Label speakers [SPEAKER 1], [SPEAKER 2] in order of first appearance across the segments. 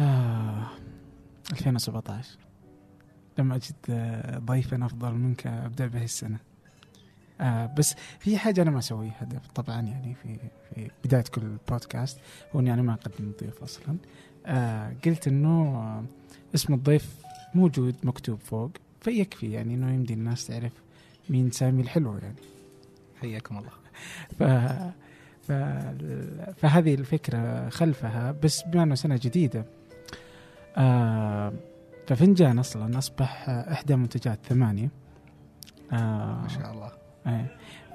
[SPEAKER 1] آه 2017 لما أجد آه، ضيفا أفضل منك أبدأ به السنة. آه بس في حاجة أنا ما أسويها. طبعا يعني في في بداية كل بودكاست هو إني أنا ما أقدم ضيف أصلا. آه قلت إنه آه، اسم الضيف موجود مكتوب فوق فيكفي يعني إنه يمدي الناس تعرف مين سامي الحلو يعني.
[SPEAKER 2] حياكم الله.
[SPEAKER 1] ف... ف... فهذه الفكرة خلفها بس بما أنه سنة جديدة آه ففنجان أصلا أصبح إحدى منتجات ثمانية.
[SPEAKER 2] آه ما شاء الله.
[SPEAKER 1] آه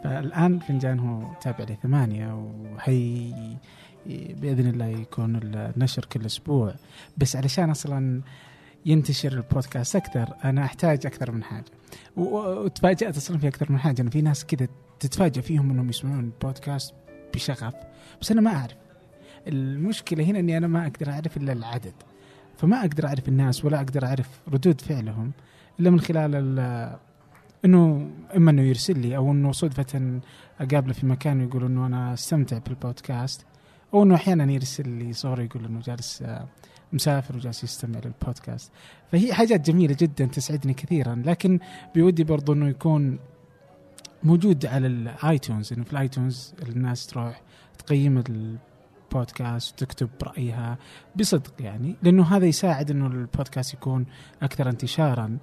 [SPEAKER 1] فالآن فنجان هو تابع لثمانية وهي بإذن الله يكون النشر كل أسبوع. بس علشان أصلا ينتشر البودكاست أكثر أنا أحتاج أكثر من حاجة. وتفاجأت أصلا في أكثر من حاجة. أنا في ناس كذا تتفاجأ فيهم أنهم يسمعون البودكاست بشغف. بس أنا ما أعرف. المشكلة هنا أني أنا ما أقدر أعرف إلا العدد. فما أقدر أعرف الناس ولا أقدر أعرف ردود فعلهم إلا من خلال إنه إما إنه يرسل لي أو إنه صدفة أقابله في مكان ويقول إنه أنا أستمتع بالبودكاست. أو إنه أحيانا يرسل لي صورة يقول إنه جالس مسافر وجالس يستمع للبودكاست. فهي حاجات جميلة جدا تسعدني كثيرا لكن بودي برضو إنه يكون موجود على ال iTunes إنه في ال iTunes الناس تروح تقيم البودكاست وتكتب رأيها بصدق يعني لأنه هذا يساعد إنه البودكاست يكون أكثر انتشارا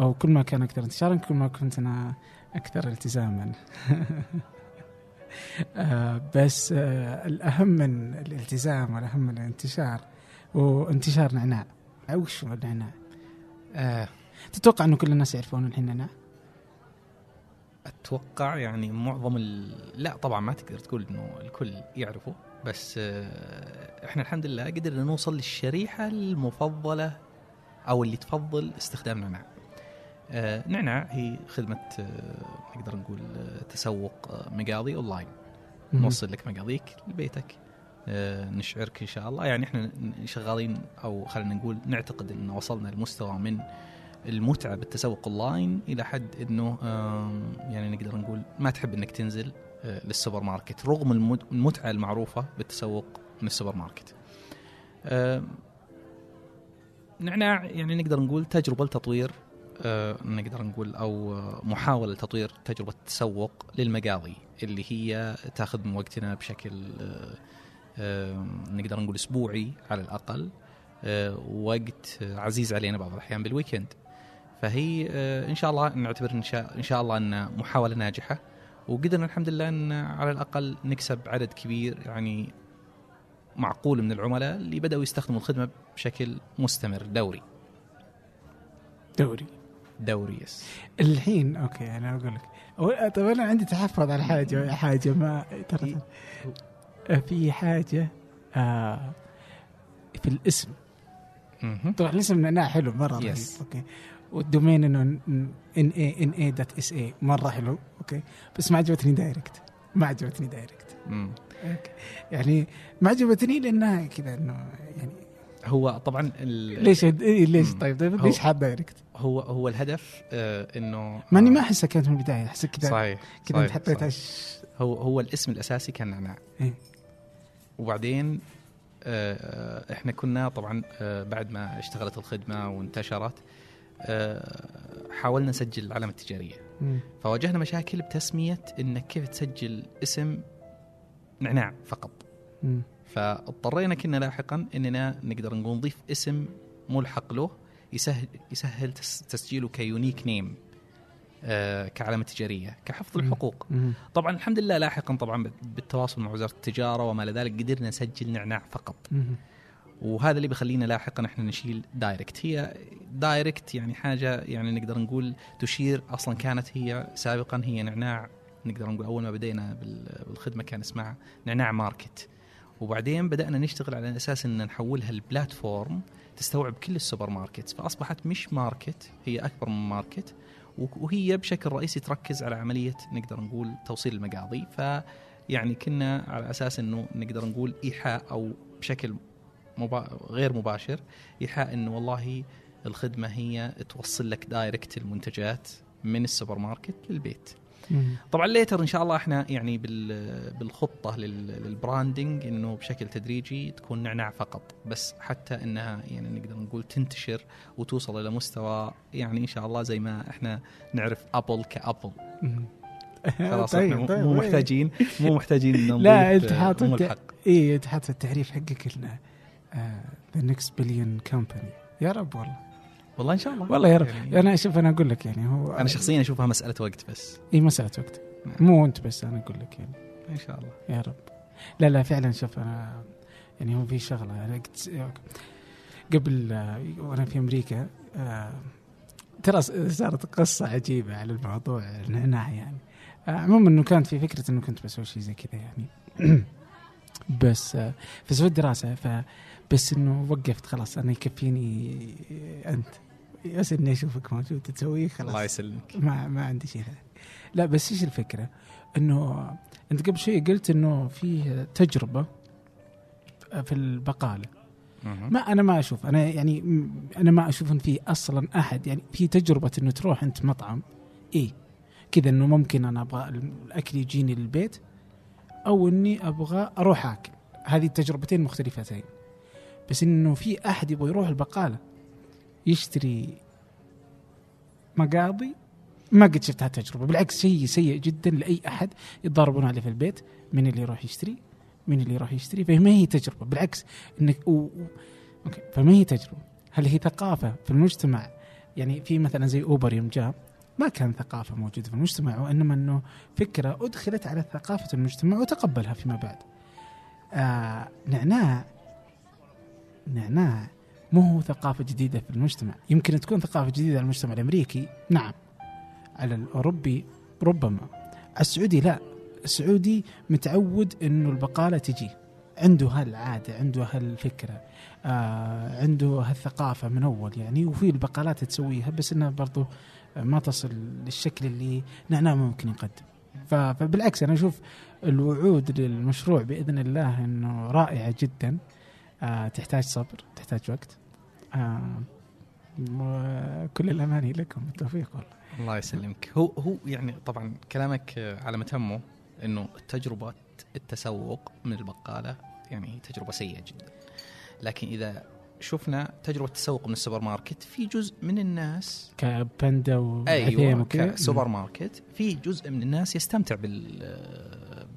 [SPEAKER 1] أو كل ما كان أكثر انتشارا كل ما كنت أنا أكثر التزاما. آه بس آه الأهم من الالتزام والأهم من الانتشار وانتشار نعناع وش هو النعناع؟ آه تتوقع إنه كل الناس يعرفون الحين نعناع؟
[SPEAKER 2] أتوقع يعني معظم ال... لا طبعا ما تقدر تقول إنه الكل يعرفه بس آه إحنا الحمد لله قدرنا نوصل للشريحة المفضلة أو اللي تفضل استخدام نعناع. آه نعناع هي خدمة آه نقدر نقول آه تسوق مقاضي أونلاين. نوصل لك مقاضيك لبيتك نشعرك إن شاء الله يعني إحنا شغالين أو خلينا نقول نعتقد إن وصلنا لمستوى من المتعة بالتسوق أونلاين إلى حد إنه يعني نقدر نقول ما تحب إنك تنزل للسوبر ماركت رغم المتعة المعروفة بالتسوق من السوبر ماركت. نعناع يعني نقدر نقول تجربة لتطوير نقدر نقول أو محاولة لتطوير تجربة التسوق للمقاضي اللي هي تاخذ من وقتنا بشكل نقدر نقول أسبوعي على الأقل آه، وقت عزيز علينا بعض الأحيان بالويكند فهي آه، إن شاء الله نعتبر إن شاء إن شاء الله أن محاولة ناجحة وقدرنا الحمد لله أن على الأقل نكسب عدد كبير يعني معقول من العملاء اللي بدأوا يستخدموا الخدمة بشكل مستمر دوري.
[SPEAKER 1] دوري
[SPEAKER 2] دوري yes
[SPEAKER 1] الحين okay أنا أقول لك طيب أنا عندي تحفظ على حاجة حاجة ما ترى في حاجة آه في الاسم طبعا الاسم نعناع حلو مره رهيب okay وال domain انه N A N A dot S A مره حلو okay بس ما عجبتني direct ما عجبتني direct يعني ما عجبتني لانها كذا انه يعني
[SPEAKER 2] هو طبعا
[SPEAKER 1] ليش إيه ليش طيب, طيب ليش حاب دايركت؟
[SPEAKER 2] هو هو الهدف آه إنه
[SPEAKER 1] ماني ما احسها كانت من البداية احس كذا
[SPEAKER 2] صحيح
[SPEAKER 1] كذا أنت حطيتها
[SPEAKER 2] هو هو الاسم الأساسي كان نعناع
[SPEAKER 1] إيه؟
[SPEAKER 2] وبعدين آه إحنا كنا طبعا آه بعد ما اشتغلت الخدمة وانتشرت آه حاولنا نسجل العلامة
[SPEAKER 1] التجارية.
[SPEAKER 2] فواجهنا مشاكل بتسمية إنك كيف تسجل اسم نعناع فقط
[SPEAKER 1] م.
[SPEAKER 2] فاضطرينا كنا لاحقا إننا نقدر نقول نضيف اسم ملحق له يسهل يسهل تسجيله ك unique name آه كعلامة تجارية كحفظ الحقوق. طبعا الحمد لله لاحقا طبعا بالتواصل مع وزارة التجارة وما إلى ذلك قدرنا نسجل نعناع فقط. وهذا اللي بيخلينا لاحقا إحنا نشيل direct. هي direct يعني حاجة يعني نقدر نقول تشير أصلا كانت هي سابقا هي نعناع. نقدر نقول أول ما بدينا بالخدمة كان اسمها نعناع market. وبعدين بدأنا نشتغل على أساس إن نحولها ل platform تستوعب كل السوبر ماركت فأصبحت مش market هي أكبر من market وهي بشكل رئيسي تركز على عملية نقدر نقول توصيل المقاضي ف يعني كنا على أساس إنه نقدر نقول إيحاء أو بشكل مبا... غير مباشر إيحاء إنه والله الخدمة هي توصل لك direct المنتجات من السوبر ماركت للبيت. طبعا later إن شاء الله إحنا يعني بال- بالخطة لل- لل branding إنه بشكل تدريجي تكون نعناع فقط بس حتى إنها يعني نقدر نقول تنتشر وتوصل إلى مستوى يعني إن شاء الله زي ما إحنا نعرف Apple ك
[SPEAKER 1] Apple.
[SPEAKER 2] خلاص
[SPEAKER 1] طيب،
[SPEAKER 2] إحنا
[SPEAKER 1] طيب،
[SPEAKER 2] مو
[SPEAKER 1] طيب.
[SPEAKER 2] محتاجين مو محتاجين
[SPEAKER 1] لا
[SPEAKER 2] نضيف أنت
[SPEAKER 1] حاط
[SPEAKER 2] أم
[SPEAKER 1] أنت
[SPEAKER 2] الحق
[SPEAKER 1] اي أنت حاط التعريف حقك انه the next billion company يا رب والله
[SPEAKER 2] والله إن شاء الله.
[SPEAKER 1] والله يا رب.
[SPEAKER 2] يعني
[SPEAKER 1] أنا شوف أنا أقول لك يعني هو
[SPEAKER 2] أنا شخصيا أشوفها مسألة وقت بس.
[SPEAKER 1] إي مسألة وقت.
[SPEAKER 2] نعم.
[SPEAKER 1] مو أنت بس أنا أقول لك يعني.
[SPEAKER 2] إن شاء الله.
[SPEAKER 1] يا رب. لا لا فعلا شوف أنا يعني هو في شغلة. أنا قلت قبل وأنا في أمريكا آه، ترى صارت قصة عجيبة على الموضوع النعناع يعني. آه، عموما إنه كانت في فكرة إنه كنت بسوي شيء زي كذا يعني. بس آه، فسويت دراسة ف بس إنه وقفت خلاص أنا يكفيني أنت. بس إني أشوفك موجود تسويه خلاص.
[SPEAKER 2] الله يسلمك.
[SPEAKER 1] ما ما عندي شيء. ثاني لا بس إيش الفكرة؟ إنه أنت قبل شوي قلت إنه في تجربة في
[SPEAKER 2] البقالة.
[SPEAKER 1] ما أنا ما أشوف. أنا يعني أنا ما أشوف إن في أصلا أحد يعني في تجربة إنه تروح أنت مطعم إيه كذا إنه ممكن أنا أبغى الأكل يجيني للبيت أو إني أبغى أروح آكل. هذه التجربتين مختلفتين. بس إنه في أحد يبغى يروح البقالة. يشتري مقاضي. ما قد شفت هالتجربة. بالعكس شيء سيء جدا لأي أحد يتضاربون عليه في البيت. من اللي يروح يشتري؟ من اللي يروح يشتري؟ فما هي تجربة. بالعكس إنك و... أوكي فما هي تجربة. هل هي ثقافة في المجتمع؟ يعني في مثلا زي أوبر يوم جاء ما كان ثقافة موجودة في المجتمع وإنما إنه فكرة أدخلت على ثقافة المجتمع وتقبلها فيما بعد. آه نعناع نعناع. مو هو ثقافة جديدة في المجتمع. يمكن تكون ثقافة جديدة على المجتمع الأمريكي. نعم. على الأوروبي ربما. السعودي لا. السعودي متعود أنه البقالة تجي. عنده هالعادة عنده هالفكرة آه عنده هالثقافة من أول يعني. وفي البقالات تسويها بس أنها برضو ما تصل للشكل اللي نعناع ممكن يقدم. فبالعكس أنا أشوف الوعود للمشروع بإذن الله أنه رائعة جدا. آه تحتاج صبر تحتاج وقت. آه وكل الأماني لكم بالتوفيق والله.
[SPEAKER 2] الله يسلمك. هو هو يعني طبعا كلامك على متمه إنه تجربة التسوق من البقالة يعني تجربة سيئة جدا. لكن إذا شفنا تجربة التسوق من السوبر ماركت في جزء من الناس
[SPEAKER 1] كباندا وعثيم أيوه
[SPEAKER 2] كسوبر ماركت في جزء من الناس يستمتع بال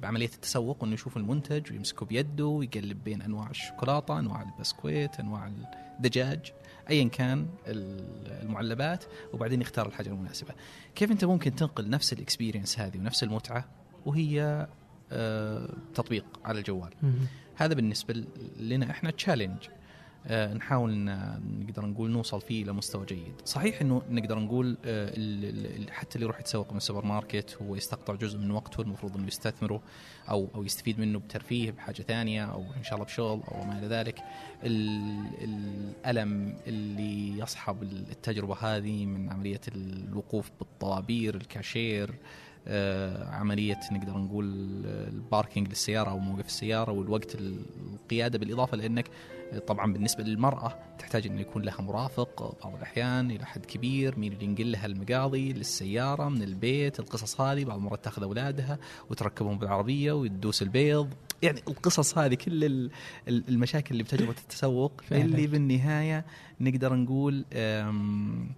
[SPEAKER 2] بعملية التسوق وإنه يشوف المنتج ويمسكه بيده ويقلب بين أنواع الشوكولاتة، أنواع البسكويت، أنواع الدجاج، ايا كان المعلبات وبعدين يختار الحاجة المناسبة. كيف أنت ممكن تنقل نفس ال experience هذه ونفس المتعة وهي آه، تطبيق على الجوال. هذا بالنسبة لنا إحنا challenge نحاول ن- نقدر نقول نوصل فيه إلى مستوى جيد. صحيح إنه نقدر نقول آه حتى اللي يروح يتسوق من السوبر ماركت هو يستقطع جزء من وقته المفروض إنه يستثمره أو أو يستفيد منه بترفيه بحاجة ثانية أو إن شاء الله بشغل أو ما إلى ذلك. ال- الألم اللي يصحب التجربة هذه من عملية الوقوف بالطوابير الكاشير آه، عملية نقدر نقول الباركينج للسيارة أو موقف السيارة والوقت القيادة بالإضافة لأنك طبعا بالنسبة للمرأة تحتاج انه يكون لها مرافق بعض الأحيان إلى حد كبير مين اللي ينقل لها المقاضي للسيارة من البيت القصص هذه بعض المرات تأخذ أولادها وتركبهم بالعربية وتدوس البيض يعني القصص هذه كل ال- ال- المشاكل اللي بتجربة التسوق. اللي بالنهاية نقدر نقول أم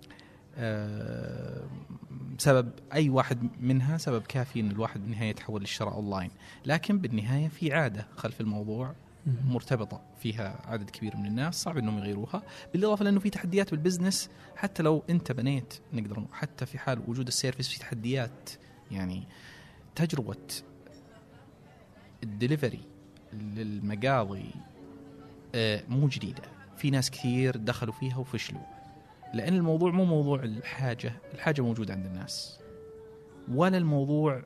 [SPEAKER 2] سبب أي واحد منها سبب كافي إن الواحد بالنهاية يتحول للشراء أونلاين لكن بالنهاية في عادة خلف الموضوع. مرتبطة فيها عدد كبير من الناس صعب إنهم يغيروها. بالإضافة لأنه في تحديات بال business حتى لو أنت بنيت نقدر حتى في حال وجود ال service في تحديات يعني تجربة الدليفري للمقاضي آه، مو جديدة. في ناس كثير دخلوا فيها وفشلوا. لأن الموضوع مو موضوع الحاجة الحاجة موجودة عند الناس. ولا الموضوع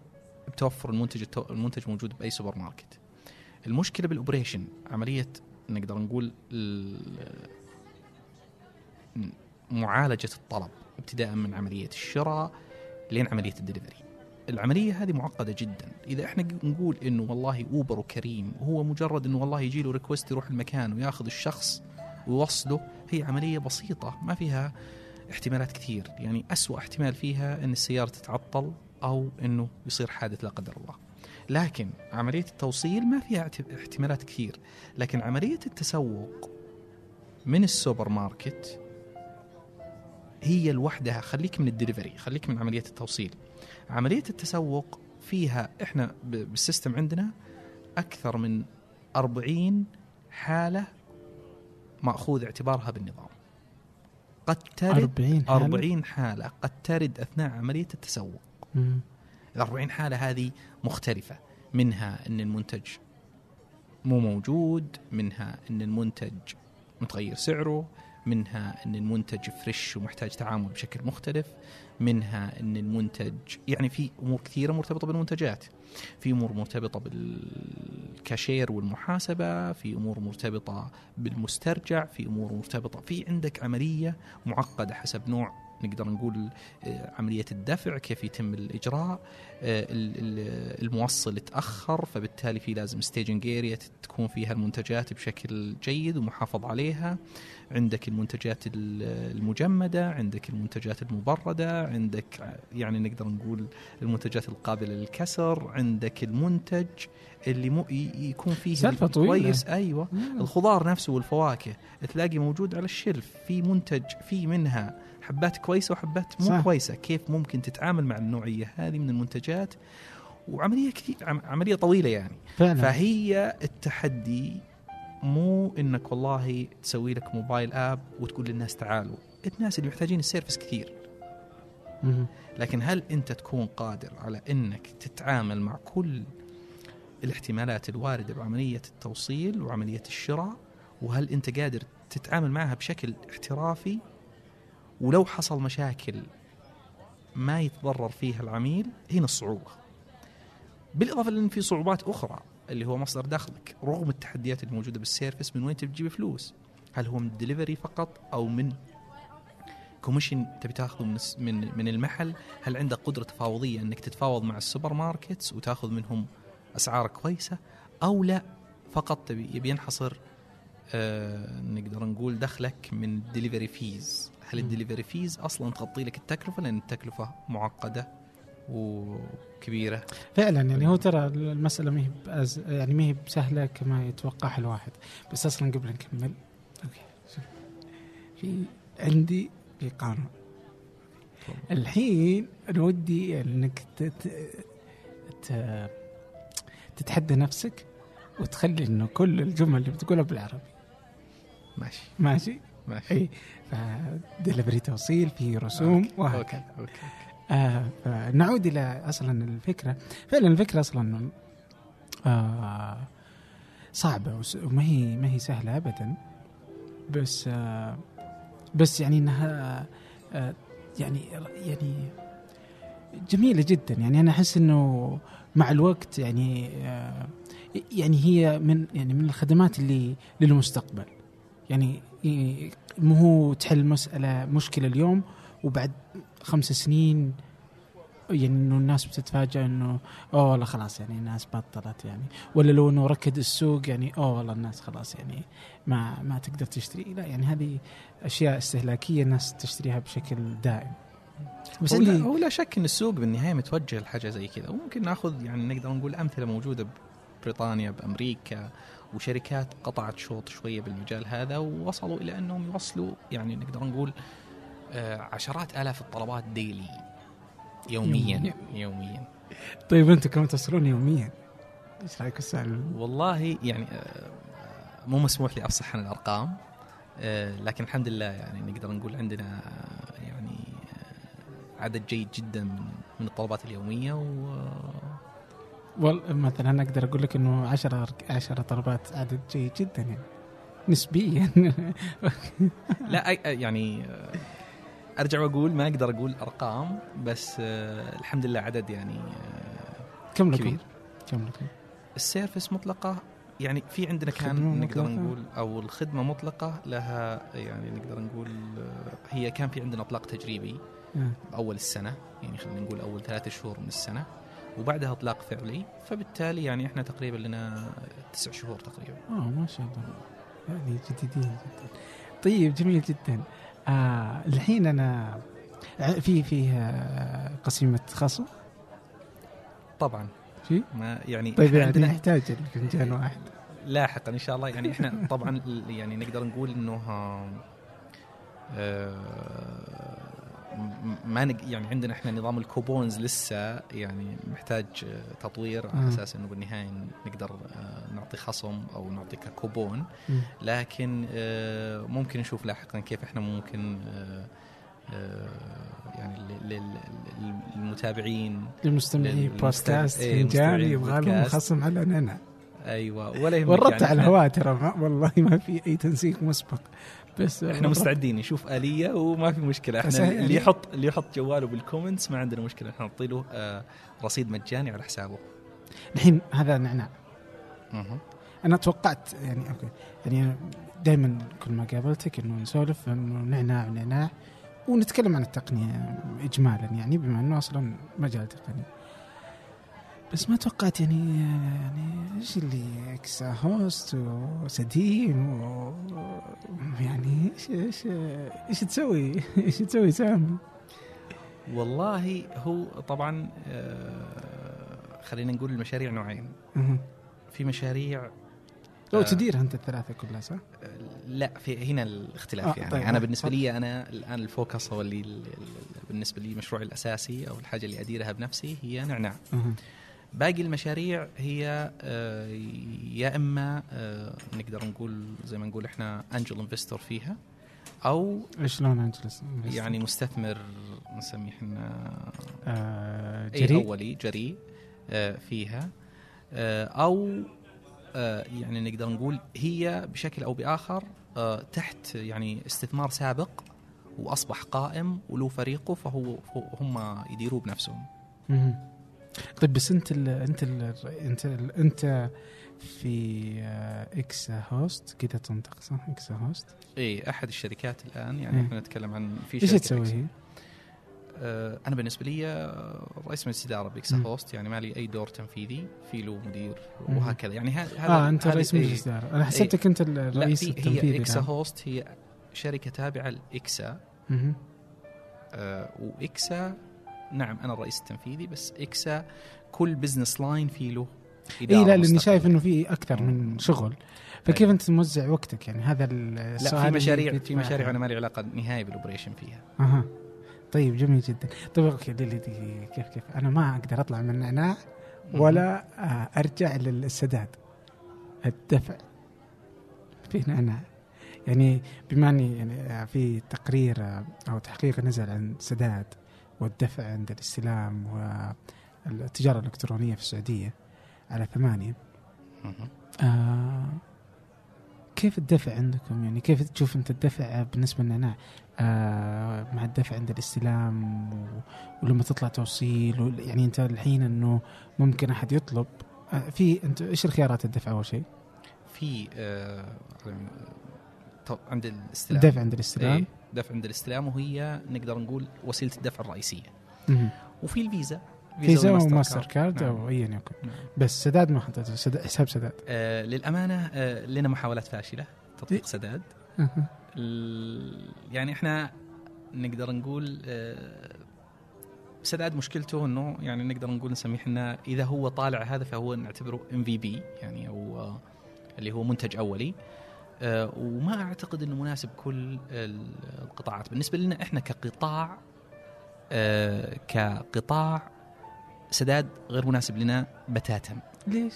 [SPEAKER 2] بتوفر المنتج المنتج موجود بأي سوبر ماركت. المشكلة بال operation عملية نقدر نقول ال- معالجة الطلب ابتداء من عملية الشراء لين عملية الدليفري. العملية هذه معقدة جدا. إذا إحنا نقول إنه والله Uber و Careem وهو مجرد إنه والله يجي له request يروح المكان وياخذ الشخص ويوصله هي عملية بسيطة ما فيها احتمالات كثير. يعني أسوأ احتمال فيها إن السيارة تتعطل أو إنه يصير حادث لا قدر الله. لكن عملية التوصيل ما فيها احتمالات كثير. لكن عملية التسوق من السوبر ماركت هي لوحدها. خليك من الدليفري خليك من عملية التوصيل. عملية التسوق فيها إحنا بال system عندنا أكثر من 40 حالة مأخوذ اعتبارها بالنظام. قد ترد
[SPEAKER 1] 40 حالة؟
[SPEAKER 2] 40 حالة قد ترد أثناء عملية التسوق.
[SPEAKER 1] مم.
[SPEAKER 2] ال 40 حالة هذه مختلفة. منها إن المنتج مو موجود منها إن المنتج متغير سعره منها إن المنتج فريش ومحتاج تعامل بشكل مختلف منها إن المنتج يعني في أمور كثيرة مرتبطة بالمنتجات. في أمور مرتبطة بالكاشير والمحاسبة في أمور مرتبطة بالمسترجع في أمور مرتبطة في عندك عملية معقدة حسب نوع نقدر نقول آه، عملية الدفع كيف يتم الإجراء آه، ال- ال- الموصل تاخر فبالتالي في لازم staging area تكون فيها المنتجات بشكل جيد ومحافظ عليها عندك المنتجات ال- المجمدة عندك المنتجات المبردة عندك ع- يعني نقدر نقول المنتجات القابلة للكسر عندك المنتج اللي مو يكون فيه
[SPEAKER 1] سالفة طويلة.
[SPEAKER 2] كويس أيوه
[SPEAKER 1] مم.
[SPEAKER 2] الخضار نفسه والفواكه تلاقي موجود على الشلف في منتج في منها حبات كويسة وحبات مو
[SPEAKER 1] صح.
[SPEAKER 2] كويسة. كيف ممكن تتعامل مع النوعية هذه من المنتجات؟ وعملية كثير عم- عملية طويلة يعني.
[SPEAKER 1] فعلا.
[SPEAKER 2] فهي التحدي مو إنك والله تسوي لك موبايل آب وتقول للناس تعالوا. الناس اللي محتاجين السيرفس كثير. لكن هل أنت تكون قادر على إنك تتعامل مع كل الاحتمالات الواردة بعملية التوصيل وعملية الشراء؟ وهل أنت قادر تتعامل معها بشكل احترافي؟ ولو حصل مشاكل ما يتضرر فيها العميل هنا الصعوبة. بالإضافة لأن في صعوبات أخرى اللي هو مصدر دخلك رغم التحديات اللي موجوده بال service من وين تجيب فلوس؟ هل هو من الدليفري فقط أو من commission تبي تاخذه من من من المحل؟ هل عندك قدرة تفاوضية إنك تتفاوض مع ال supermarkets وتاخذ منهم أسعار كويسة؟ أو لا فقط تبي يبي ينحصر آه نقدر نقول دخلك من ال delivery fees هل.
[SPEAKER 1] ال
[SPEAKER 2] delivery fees أصلا تغطي لك التكلفة لأن التكلفة معقدة وكبيرة.
[SPEAKER 1] فعلا يعني هو ترى المسألة ما هي بأز... يعني ما هي بسهلة كما يتوقعها الواحد. بس أصلا قبل نكمل أوكي شوف في عندي في قانون الحين أنا ودي إنك. تتحدى نفسك وتخلي إنه كل الجمل اللي بتقولها بالعربي.
[SPEAKER 2] ماشي.
[SPEAKER 1] ماشي؟
[SPEAKER 2] ماشي.
[SPEAKER 1] إي. فدليفري توصيل في رسوم وهكذا. آه فنعود إلى أصلا الفكرة. فعلا الفكرة أصلا آه صعبة وما هي ما هي سهلة ابدا. بس آه بس يعني إنها آه يعني يعني جميلة جدا. يعني أنا أحس إنه مع الوقت يعني آه يعني هي من يعني من الخدمات اللي للمستقبل. يعني مو هو تحل مسألة مشكلة اليوم وبعد خمس سنين يعني إنه الناس بتتفاجئ إنه أوه والله خلاص يعني الناس بطلت يعني. ولا لو إنه ركد السوق يعني أوه والله الناس خلاص يعني ما ما تقدر تشتري. لا يعني هذه أشياء استهلاكية الناس تشتريها بشكل دائم. بس
[SPEAKER 2] هو لا,
[SPEAKER 1] عندي
[SPEAKER 2] هو لا شك إن السوق بالنهاية متوجه لحاجة زي كذا. وممكن نأخذ يعني نقدر نقول أمثلة موجودة ببريطانيا بأمريكا وشركات قطعت شوط شوية بالمجال هذا ووصلوا إلى أنهم يوصلوا يعني نقدر نقول آه، عشرات آلاف الطلبات ديلي يوميا
[SPEAKER 1] يومياً.
[SPEAKER 2] يوميا
[SPEAKER 1] طيب أنتم كم تصلون يوميا؟ إيش رأيك السؤال؟
[SPEAKER 2] والله يعني آه، مو مسموح لي أفصح عن الأرقام آه، لكن الحمد لله يعني نقدر نقول عندنا يعني عدد جيد جدا من من الطلبات اليومية و
[SPEAKER 1] والله مثلا أقدر أقول لك إنه 10 10 طلبات عدد جيد جدا يعني نسبيا
[SPEAKER 2] لا أي- يعني أرجع وأقول ما أقدر أقول أرقام بس آه، الحمد لله عدد يعني آه،
[SPEAKER 1] كم لكم؟
[SPEAKER 2] كبير
[SPEAKER 1] كم لكم؟
[SPEAKER 2] السيرفس مطلقة يعني في عندنا كان نقدر
[SPEAKER 1] مطلقة؟
[SPEAKER 2] نقول أو الخدمة مطلقة لها يعني نقدر نقول آه، هي كان في عندنا أطلاق تجريبي. باول السنة يعني خلينا نقول أول ثلاثة شهور من السنة وبعدها اطلاق فعلي فبالتالي يعني إحنا تقريبا لنا تسع شهور تقريبا.
[SPEAKER 1] آه ما شاء الله. يعني جديدين جدا. طيب جميل جدا. آه الحين أنا في في آه، قسيمة خصم
[SPEAKER 2] طبعا.
[SPEAKER 1] في؟
[SPEAKER 2] ما يعني
[SPEAKER 1] طيب يعني
[SPEAKER 2] عندنا
[SPEAKER 1] نحتاج الفنجان واحد.
[SPEAKER 2] لاحقا إن شاء الله. يعني إحنا طبعا يعني نقدر نقول إنه آه، ما نق يعني عندنا إحنا نظام الكوبونز لسه يعني محتاج تطوير على. أساس إنه بالنهاية نقدر آه، نعطي خصم أو نعطي ككوبون. لكن آه، ممكن نشوف لاحقا كيف إحنا ممكن آه، يعني لل- لل- للمتابعين
[SPEAKER 1] للمستمعين
[SPEAKER 2] للمستمع-
[SPEAKER 1] بودكاست
[SPEAKER 2] إيه،
[SPEAKER 1] فنجان
[SPEAKER 2] مستمعين
[SPEAKER 1] يبغى لهم. خصم على نانا
[SPEAKER 2] أيوه ولا يهمك يعني
[SPEAKER 1] على الهواء ترى والله ما في أي تنسيق مسبق بس
[SPEAKER 2] إحنا مستعدين نشوف آلية وما في مشكلة.
[SPEAKER 1] إحنا
[SPEAKER 2] اللي
[SPEAKER 1] يعني.
[SPEAKER 2] يحط اللي يحط جواله بال comments ما عندنا مشكلة. إحنا نعطي له آه، رصيد مجاني على حسابه.
[SPEAKER 1] الحين هذا نعناع. أنا توقعت يعني okay. يعني دائما كل ما قابلتك إنه نسولف إنه نعناع ونعناع ونتكلم عن التقنية اجمالا يعني بما إنه أصلا مجال تقني. بس ما توقعت يعني يعني إيش اللي إكسا هوست وسديم و يعني إيش إيش إيش تسوي؟ إيش تسوي سام؟
[SPEAKER 2] والله هو طبعا آه، خلينا نقول المشاريع نوعين. في مشاريع
[SPEAKER 1] لو
[SPEAKER 2] آه.
[SPEAKER 1] تدير أنت الثلاثة كلها صح؟
[SPEAKER 2] آه، لا في هنا الاختلاف
[SPEAKER 1] آه،
[SPEAKER 2] يعني
[SPEAKER 1] طيب،
[SPEAKER 2] أنا
[SPEAKER 1] آه، بالنسبة.
[SPEAKER 2] لي أنا الآن ال focus هو اللي ال- ال- بالنسبة لي مشروعي الأساسي أو الحاجة اللي أديرها بنفسي هي نعناع. باقي المشاريع هي آه، يا إما آه، نقدر نقول زي ما نقول إحنا angel investor فيها أو
[SPEAKER 1] شلون angels؟
[SPEAKER 2] يعني مستثمر نسميه إحنا
[SPEAKER 1] آه
[SPEAKER 2] اي
[SPEAKER 1] جريء
[SPEAKER 2] أولي جريء فيها أو يعني نقدر نقول هي بشكل أو بآخر تحت يعني استثمار سابق وأصبح قائم وله فريقه فهو هم يديروه بنفسهم.
[SPEAKER 1] طيب بس انت ال انت ال انت ال انت في آه، إكسا هوست كذا تنطق صح؟ إكسا هوست
[SPEAKER 2] اي أحد الشركات الآن يعني
[SPEAKER 1] مم.
[SPEAKER 2] إحنا نتكلم عن في
[SPEAKER 1] إيش
[SPEAKER 2] شركة
[SPEAKER 1] تسوي؟
[SPEAKER 2] آه، أنا بالنسبة لي آه، رئيس مجلس اداره بإكسا
[SPEAKER 1] مم.
[SPEAKER 2] هوست يعني ما لي أي دور تنفيذي في له مدير. وهكذا يعني هذا
[SPEAKER 1] آه
[SPEAKER 2] أنت
[SPEAKER 1] رئيس
[SPEAKER 2] إيه.
[SPEAKER 1] مجلس اداره أنا حسبتك
[SPEAKER 2] أنت
[SPEAKER 1] الرئيس
[SPEAKER 2] في
[SPEAKER 1] التنفيذي
[SPEAKER 2] هي اكسا. هوست هي شركة تابعة
[SPEAKER 1] لإكسا.
[SPEAKER 2] آه، وإكسا نعم أنا الرئيس التنفيذي بس إكسا كل business line في له إي
[SPEAKER 1] لا
[SPEAKER 2] لأني.
[SPEAKER 1] شايف إنه في أكثر من شغل. فكيف. أنت موزع وقتك؟ يعني هذا السؤال
[SPEAKER 2] لا في مشاريع في مشاريع. أنا ما لي علاقة نهائي بال operation فيها.
[SPEAKER 1] أها. طيب جميل جدا. طيب okay دي دي كيف كيف؟ أنا ما أقدر أطلع من النعناع ولا آه، أرجع للسداد. الدفع في نعناع يعني بما أني يعني آه، في تقرير آه، أو تحقيق نزل عن سداد والدفع عند الاستلام والتجارة الإلكترونية في السعودية على ثمانية.
[SPEAKER 2] مهم.
[SPEAKER 1] آه كيف الدفع عندكم؟ يعني كيف تشوف أنت الدفع بالنسبة للنعناع آه مع الدفع عند الاستلام ولما تطلع توصيل يعني أنت الحين إنه ممكن أحد يطلب. آه في أنت إيش الخيارات الدفع أول شيء؟
[SPEAKER 2] في آه، عند الاستلام
[SPEAKER 1] الدفع عند الاستلام
[SPEAKER 2] إيه، دفع عند الإستلام وهي نقدر نقول وسيلة الدفع
[SPEAKER 1] الرئيسية.
[SPEAKER 2] وفي الفيزا
[SPEAKER 1] فيزا وماستر كارد
[SPEAKER 2] نعم.
[SPEAKER 1] أو ايا يكن
[SPEAKER 2] نعم.
[SPEAKER 1] بس سداد ما حطيته سد- حساب سداد
[SPEAKER 2] آه للأمانة آه لنا محاولات فاشلة تطبيق
[SPEAKER 1] إيه.
[SPEAKER 2] سداد. ال- يعني إحنا نقدر نقول آه، سداد مشكلته إنه يعني نقدر نقول نسميه إحنا إذا هو طالع هذا فهو نعتبره إم في بي يعني أو آه، اللي هو منتج أولي آه، وما أعتقد إنه مناسب كل ال- القطاعات بالنسبة لنا إحنا كقطاع آه، كقطاع سداد غير مناسب لنا بتاتا
[SPEAKER 1] ليش؟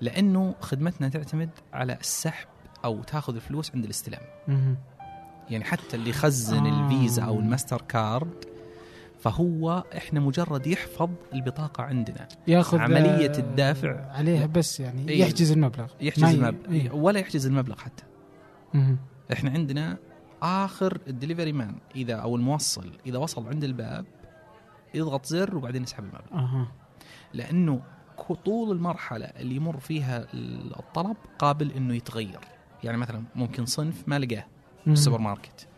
[SPEAKER 2] لأنه خدمتنا تعتمد على السحب أو تاخذ الفلوس عند الاستلام. يعني حتى اللي يخزن
[SPEAKER 1] آه.
[SPEAKER 2] الفيزا أو الماستر كارد فهو إحنا مجرد يحفظ البطاقة عندنا
[SPEAKER 1] ياخذ
[SPEAKER 2] عملية
[SPEAKER 1] آه،
[SPEAKER 2] الدفع.
[SPEAKER 1] عليها بس يعني
[SPEAKER 2] إيه.
[SPEAKER 1] يحجز المبلغ
[SPEAKER 2] يحجز المبلغ
[SPEAKER 1] إيه.
[SPEAKER 2] ولا يحجز المبلغ حتى. إحنا عندنا آخر ال delivery man إذا أو الموصل إذا وصل عند الباب يضغط زر وبعدين يسحب المبلغ أها لأنه طول المرحلة اللي يمر فيها الطلب قابل إنه يتغير يعني مثلا ممكن صنف ما لقاه
[SPEAKER 1] مم.
[SPEAKER 2] بالسوبر ماركت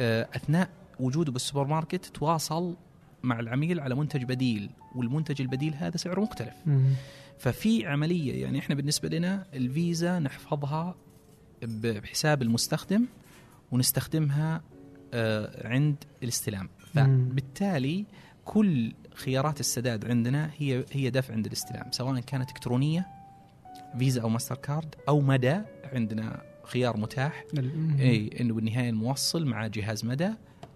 [SPEAKER 2] آه، أثناء وجوده بالسوبر ماركت تواصل مع العميل على منتج بديل والمنتج البديل هذا سعره مختلف. ففي عملية يعني إحنا بالنسبة لنا الفيزا نحفظها بحساب المستخدم ونستخدمها آه، عند الاستلام. فبالتالي كل خيارات السداد عندنا هي هي دفع عند الاستلام سواء كانت إلكترونية فيزا أو ماستر كارد أو مدى عندنا خيار متاح. اي إنه بالنهاية الموصل مع جهاز مدى.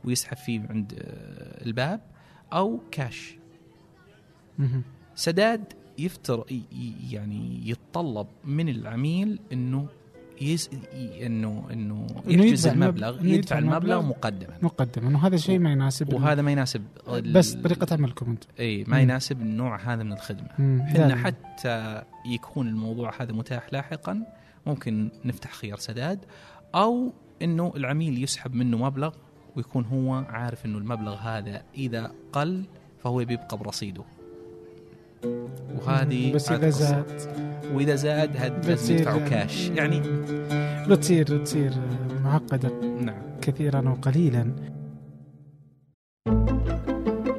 [SPEAKER 2] ويسحب فيه عند آه، الباب أو كاش. سداد يفترض يعني يتطلب من العميل إنه يس- إنه
[SPEAKER 1] إنه
[SPEAKER 2] يحجز المبلغ يدفع المبلغ مقدما
[SPEAKER 1] مقدما وهذا شيء ما يناسب
[SPEAKER 2] وهذا ما يناسب ال-
[SPEAKER 1] بس طريقة عملكم أنتم
[SPEAKER 2] إي ما
[SPEAKER 1] مم.
[SPEAKER 2] يناسب النوع هذا من
[SPEAKER 1] الخدمة. إحنا.
[SPEAKER 2] حتى يكون الموضوع هذا متاح لاحقا ممكن نفتح خيار سداد أو إنه العميل يسحب منه مبلغ ويكون هو عارف إنه المبلغ هذا إذا قل فهو بيبقى برصيده. وهذه
[SPEAKER 1] بس
[SPEAKER 2] إذا.
[SPEAKER 1] زاد.
[SPEAKER 2] وإذا زاد هاد لازم
[SPEAKER 1] بتصير
[SPEAKER 2] يدفعوا كاش يعني
[SPEAKER 1] بتصير بتصير معقدة.
[SPEAKER 2] نعم.
[SPEAKER 1] كثيرا وقليلا.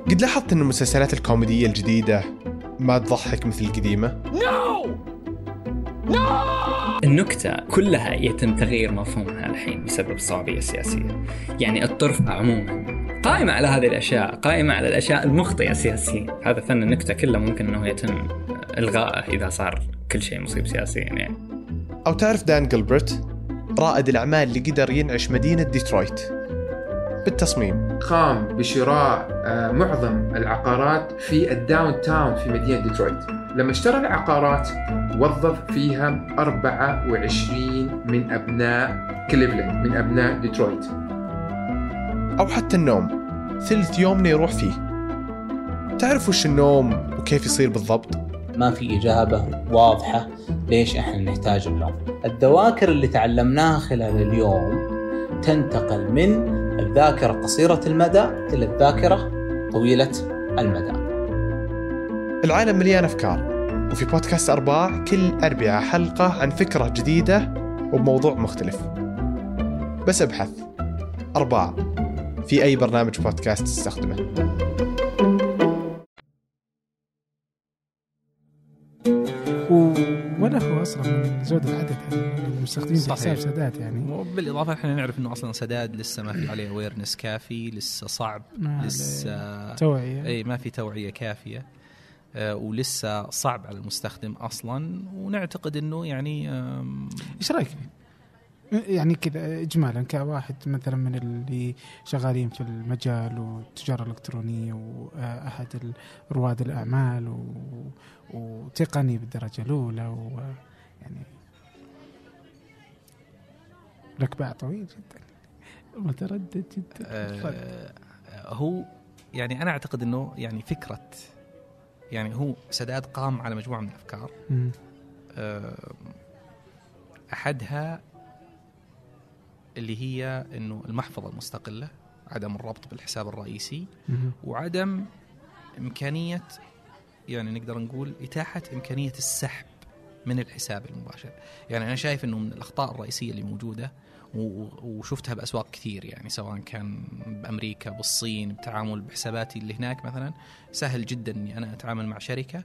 [SPEAKER 3] قد لاحظت أن المسلسلات الكوميدية الجديدة ما تضحك مثل القديمة؟
[SPEAKER 4] النكتة كلها يتم تغيير مفهومها الحين بسبب الصعوبية السياسية يعني الطرفة عموما قائمة على هذه الأشياء قائمة على الأشياء المخطئة سياسيا. هذا فن النكتة كله ممكن أنه يتم إلغائه إذا صار كل شيء مصيب سياسيا يعني.
[SPEAKER 3] أو تعرف دان جلبرت رائد الأعمال اللي قدر ينعش مدينة ديترويت. بالتصميم.
[SPEAKER 5] قام بشراء آه، معظم العقارات في ال downtown في مدينة ديترويت. لما اشترى العقارات. وظف فيها 24 من أبناء كليفلاند من أبناء ديترويت.
[SPEAKER 3] أو حتى النوم. ثلث يومنا يروح فيه. تعرف وش النوم وكيف يصير بالضبط؟
[SPEAKER 6] ما في إجابة واضحة ليش إحنا نحتاج النوم. الذواكر اللي تعلمناها خلال اليوم تنتقل من الذاكرة قصيرة المدى إلى الذاكرة طويلة المدى.
[SPEAKER 3] العالم مليان أفكار وفي بودكاست أرباع كل أربعة حلقة عن فكرة جديدة وبموضوع مختلف. بس أبحث. أرباع. في أي برنامج بودكاست تستخدمه.
[SPEAKER 1] ولا هو أصلا من زود العدد يعني المستخدمين في
[SPEAKER 2] صحيح.
[SPEAKER 1] حساب سداد يعني.
[SPEAKER 2] وبالاضافه إحنا نعرف إنه أصلا سداد لسه ما في عليه awareness كافي لسه صعب لسه
[SPEAKER 1] توعية.
[SPEAKER 2] اي ما في توعية كافية. ولسه صعب على المستخدم أصلا ونعتقد إنه يعني
[SPEAKER 1] إيش رأيك فيه؟ يعني كذا اجمالا كواحد مثلا من اللي شغالين في المجال والتجارة الإلكترونية وأحد رواد الأعمال و... وتقني بالدرجة الأولى ويعني لك باع طويل جدا متردد جدا.
[SPEAKER 2] آه، هو يعني أنا أعتقد إنه يعني فكرة يعني هو سداد قام على مجموعة من
[SPEAKER 1] الأفكار.
[SPEAKER 2] آه، أحدها اللي هي إنه المحفظة المستقلة عدم الربط بالحساب الرئيسي. وعدم إمكانية يعني نقدر نقول إتاحة إمكانية السحب من الحساب المباشر، يعني أنا شايف إنه من الأخطاء الرئيسية اللي موجودة وشفتها بأسواق كثير يعني سواء كان بأمريكا بالصين بتعامل بحساباتي اللي هناك مثلا. سهل جدا إني أنا أتعامل مع شركة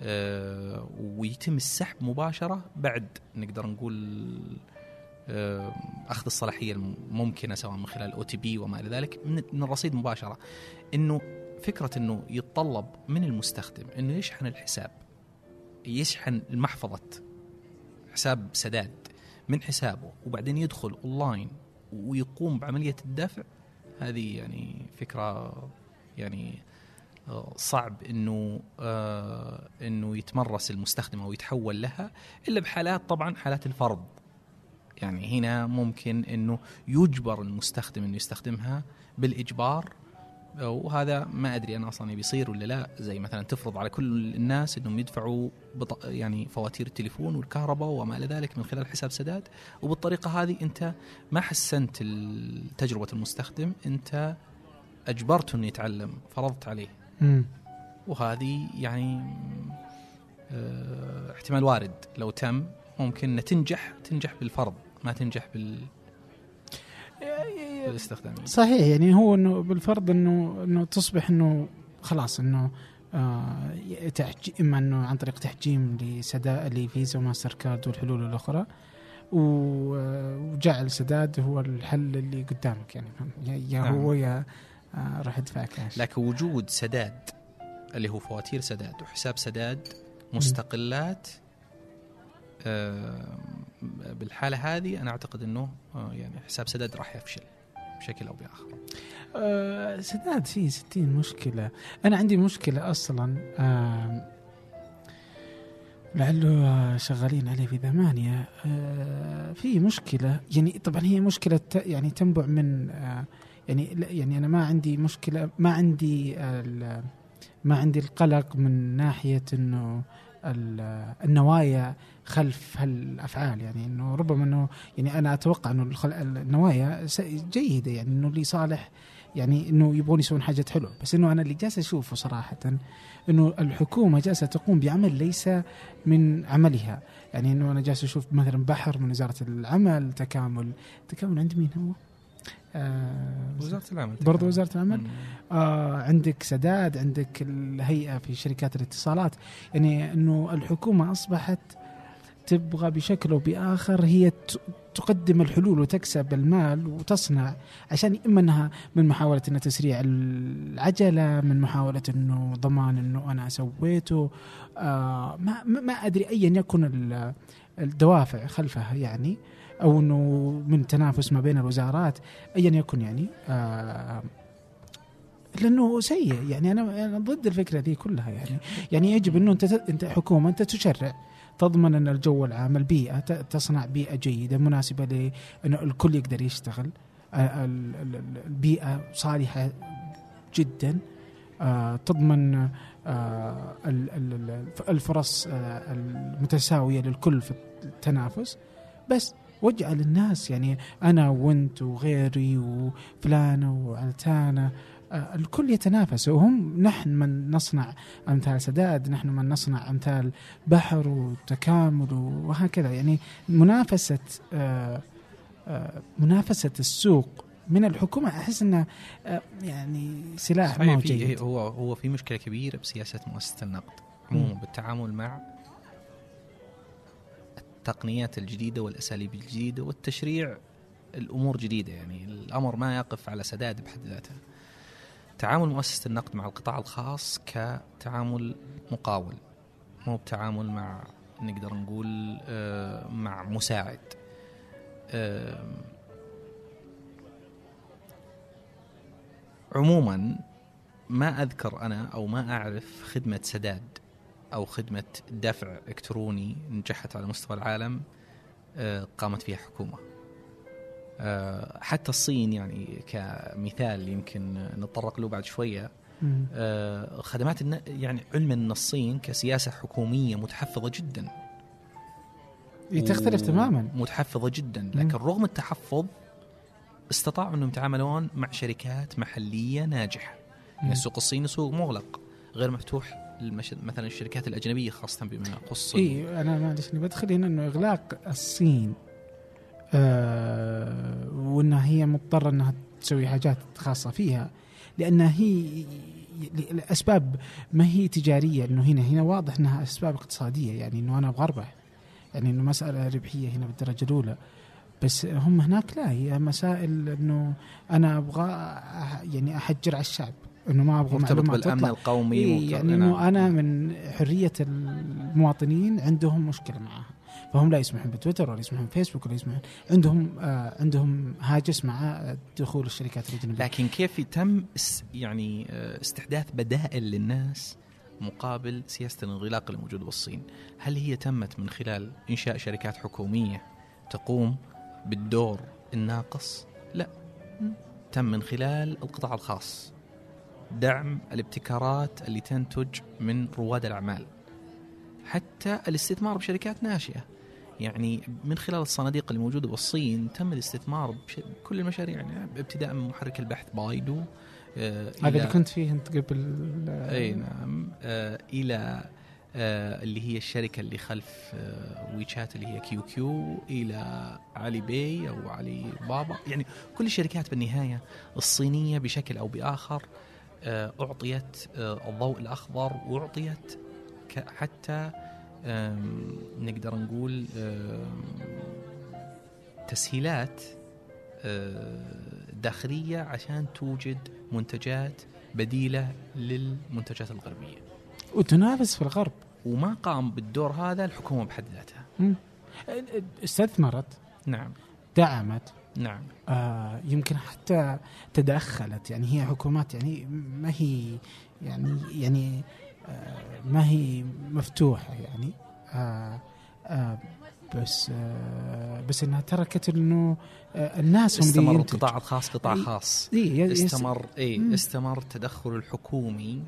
[SPEAKER 2] آه، ويتم السحب مباشرة بعد نقدر نقول آه، أخذ الصلاحية الممكنة سواء من خلال أو تي بي وما إلى ذلك من الرصيد مباشرة. إنه فكرة إنه يتطلب من المستخدم إنه يشحن الحساب يشحن محفظة حساب سداد. من حسابه وبعدين يدخل اونلاين ويقوم بعملية الدفع هذه يعني فكرة يعني آه، صعب إنه آه، إنه يتمرس المستخدم أو يتحول لها إلا بحالات طبعا حالات الفرض. يعني هنا ممكن إنه يجبر المستخدم إنه يستخدمها بالإجبار وهذا ما أدري أنا أصلا بيصير ولا لا. زي مثلا تفرض على كل الناس إنهم يدفعوا بط... يعني فواتير التليفون والكهرباء وما إلى ذلك من خلال حساب سداد. وبالطريقة هذه أنت ما حسنت تجربه المستخدم. أنت اجبرته إنه يتعلم فرضت عليه.
[SPEAKER 1] مم.
[SPEAKER 2] وهذه يعني آه، احتمال وارد. لو تم ممكن تنجح تنجح بالفرض ما تنجح بال. بالاستخدام
[SPEAKER 1] صحيح يعني هو إنه بالفرض إنه إنه تصبح إنه خلاص إنه آه. إما إنه عن طريق تحجيم لسدا لفيزا وماستر كارد والحلول الأخرى وجعل سداد هو الحل اللي قدامك يعني يا- يا
[SPEAKER 2] نعم.
[SPEAKER 1] هو يا آه، راح ادفع كاش
[SPEAKER 2] لكن وجود سداد اللي هو فواتير سداد وحساب سداد مستقلات آه، بالحالة هذه أنا أعتقد إنه آه، يعني حساب سداد راح يفشل بشكل أو بآخر.
[SPEAKER 1] آه، سداد فيه 60 مشكلة. أنا عندي مشكلة أصلا آم، لعله شغالين عليه في ثمانية. آه، في مشكلة يعني طبعا هي مشكلة يعني تنبع من آه، يعني يعني أنا ما عندي مشكلة ما عندي ما عندي القلق من ناحية ال- النوايا خلف هالأفعال. يعني إنه ربما إنه يعني أنا أتوقع إنه النوايا جيدة. يعني إنه لصالح يعني إنه يبغون يسوون حاجة حلوة. بس إنه أنا اللي جالس أشوفه صراحة إنه الحكومة جالسة تقوم بعمل ليس من عملها. يعني إنه أنا جالس أشوف مثلا بحر من وزارة العمل تكامل. تكامل عند مين هو؟ آه
[SPEAKER 2] وزارة العمل
[SPEAKER 1] برضو وزارة العمل.
[SPEAKER 2] مم.
[SPEAKER 1] آه عندك سداد عندك الهيئة في شركات الاتصالات. يعني أنه الحكومة أصبحت تبغى بشكل أو بآخر هي تقدم الحلول وتكسب المال وتصنع عشان إما أنها من محاولة أنها تسريع العجلة من محاولة أنه ضمان أنه أنا سويته. آه ما, ما أدري أيا يكن ال- الدوافع خلفها يعني. أو أنه من تنافس ما بين الوزارات أيا يكن يعني آه لأنه سيء. يعني أنا ضد الفكرة ذي كلها يعني. يعني يجب إنه أنت أنت حكومة أنت تشرع تضمن إن الجو العام البيئة تصنع بيئة جيدة مناسبة لأنه الكل يقدر يشتغل آه، ال- ال- ال- البيئة صالحة جدا آه، تضمن آه، ال- ال- ال- الفرص المتساوية للكل في التنافس. بس واجعل الناس يعني أنا وأنت وغيري وفلانة وعلتانة آه، الكل يتنافس. وهم نحن من نصنع أمثال سداد نحن من نصنع أمثال بحر وتكامل وهكذا. يعني منافسة آه، آه، منافسة السوق من الحكومة. أحس إنه آه، يعني سلاح ما هو جيد
[SPEAKER 2] هو هو في مشكلة كبيرة بسياسة مؤسسة النقد عموما بالتعامل مع التقنيات الجديدة والأساليب الجديدة والتشريع الأمور جديدة يعني. الأمر ما يقف على سداد بحد ذاته. تعامل مؤسسة النقد مع القطاع الخاص كتعامل مقاول مو بتعامل مع نقدر نقول آه، مع مساعد. عموما ما أذكر أنا أو ما أعرف خدمة سداد أو خدمة دفع إلكتروني نجحت على مستوى العالم آه، قامت فيها حكومة. آه، حتى الصين يعني كمثال يمكن نتطرق له بعد شوية.
[SPEAKER 1] مم.
[SPEAKER 2] آه، خدمات. يعني علما إن الصين كسياسة حكومية متحفظة جدا.
[SPEAKER 1] تختلف تماما.
[SPEAKER 2] متحفظة جدا. لكن رغم التحفظ استطاعوا إنهم يتعاملون مع شركات محلية ناجحة. يعني السوق الصيني سوق مغلق غير مفتوح. للمش... مثلا الشركات الأجنبية خاصة بما يخص
[SPEAKER 1] إي أنا معلش اني بدخل هنا إنه إغلاق الصين آه وإنها هي مضطرة إنها تسوي حاجات خاصة فيها لانها هي الأسباب ما هي تجارية إنه هنا هنا واضح إنها أسباب اقتصادية يعني إنه أنا أبغى أربح يعني إنه مسألة ربحية هنا بالدرجة الأولى بس هم هناك لا هي مسائل إنه أنا أبغى يعني أحجر على الشعب. إنه ما أبغى
[SPEAKER 2] مرتبط بالأمن
[SPEAKER 1] تطلع.
[SPEAKER 2] القومي
[SPEAKER 1] إيه يعني. انه أنا من حرية المواطنين عندهم مشكلة معها فهم لا يسمحون بتويتر ولا يسمحون بفيسبوك ولا يسمحون عندهم آه عندهم هاجس مع دخول الشركات الأجنبية
[SPEAKER 2] لكن كيف يتم اس- يعني آه، استحداث بدائل للناس مقابل سياسة الانغلاق الموجوده بالصين؟ هل هي تمت من خلال إنشاء شركات حكومية تقوم بالدور الناقص؟ لا تم من خلال القطاع الخاص دعم الابتكارات اللي تنتج من رواد الأعمال. حتى الاستثمار بشركات ناشئة. يعني من خلال الصناديق الموجوده بالصين تم الاستثمار بكل المشاريع يعني ابتداء من محرك البحث بايدو آه،
[SPEAKER 1] هذا اللي كنت فيه انت قبل
[SPEAKER 2] إي نعم آه إلى آه اللي هي الشركة اللي خلف آه ويتشات اللي هي كيو كيو إلى علي باي أو علي بابا. يعني كل الشركات بالنهاية الصينية بشكل أو بآخر آه أعطيت آه الضوء الأخضر وأعطيت ك- حتى نقدر نقول تسهيلات آه، داخلية عشان توجد منتجات بديلة للمنتجات الغربية.
[SPEAKER 1] وتنافس في الغرب.
[SPEAKER 2] وما قام بالدور هذا الحكومة بحد ذاتها.
[SPEAKER 1] استثمرت
[SPEAKER 2] نعم.
[SPEAKER 1] دعمت
[SPEAKER 2] نعم
[SPEAKER 1] آه يمكن حتى تدخلت يعني هي حكومات يعني ما هي يعني يعني آه ما هي مفتوحة يعني آه آه بس آه بس إنها تركت إنه آه الناس هم
[SPEAKER 2] استمر. القطاع الخاص قطاع خاص
[SPEAKER 1] إيه
[SPEAKER 2] استمر
[SPEAKER 1] إي.
[SPEAKER 2] استمر التدخل الحكومي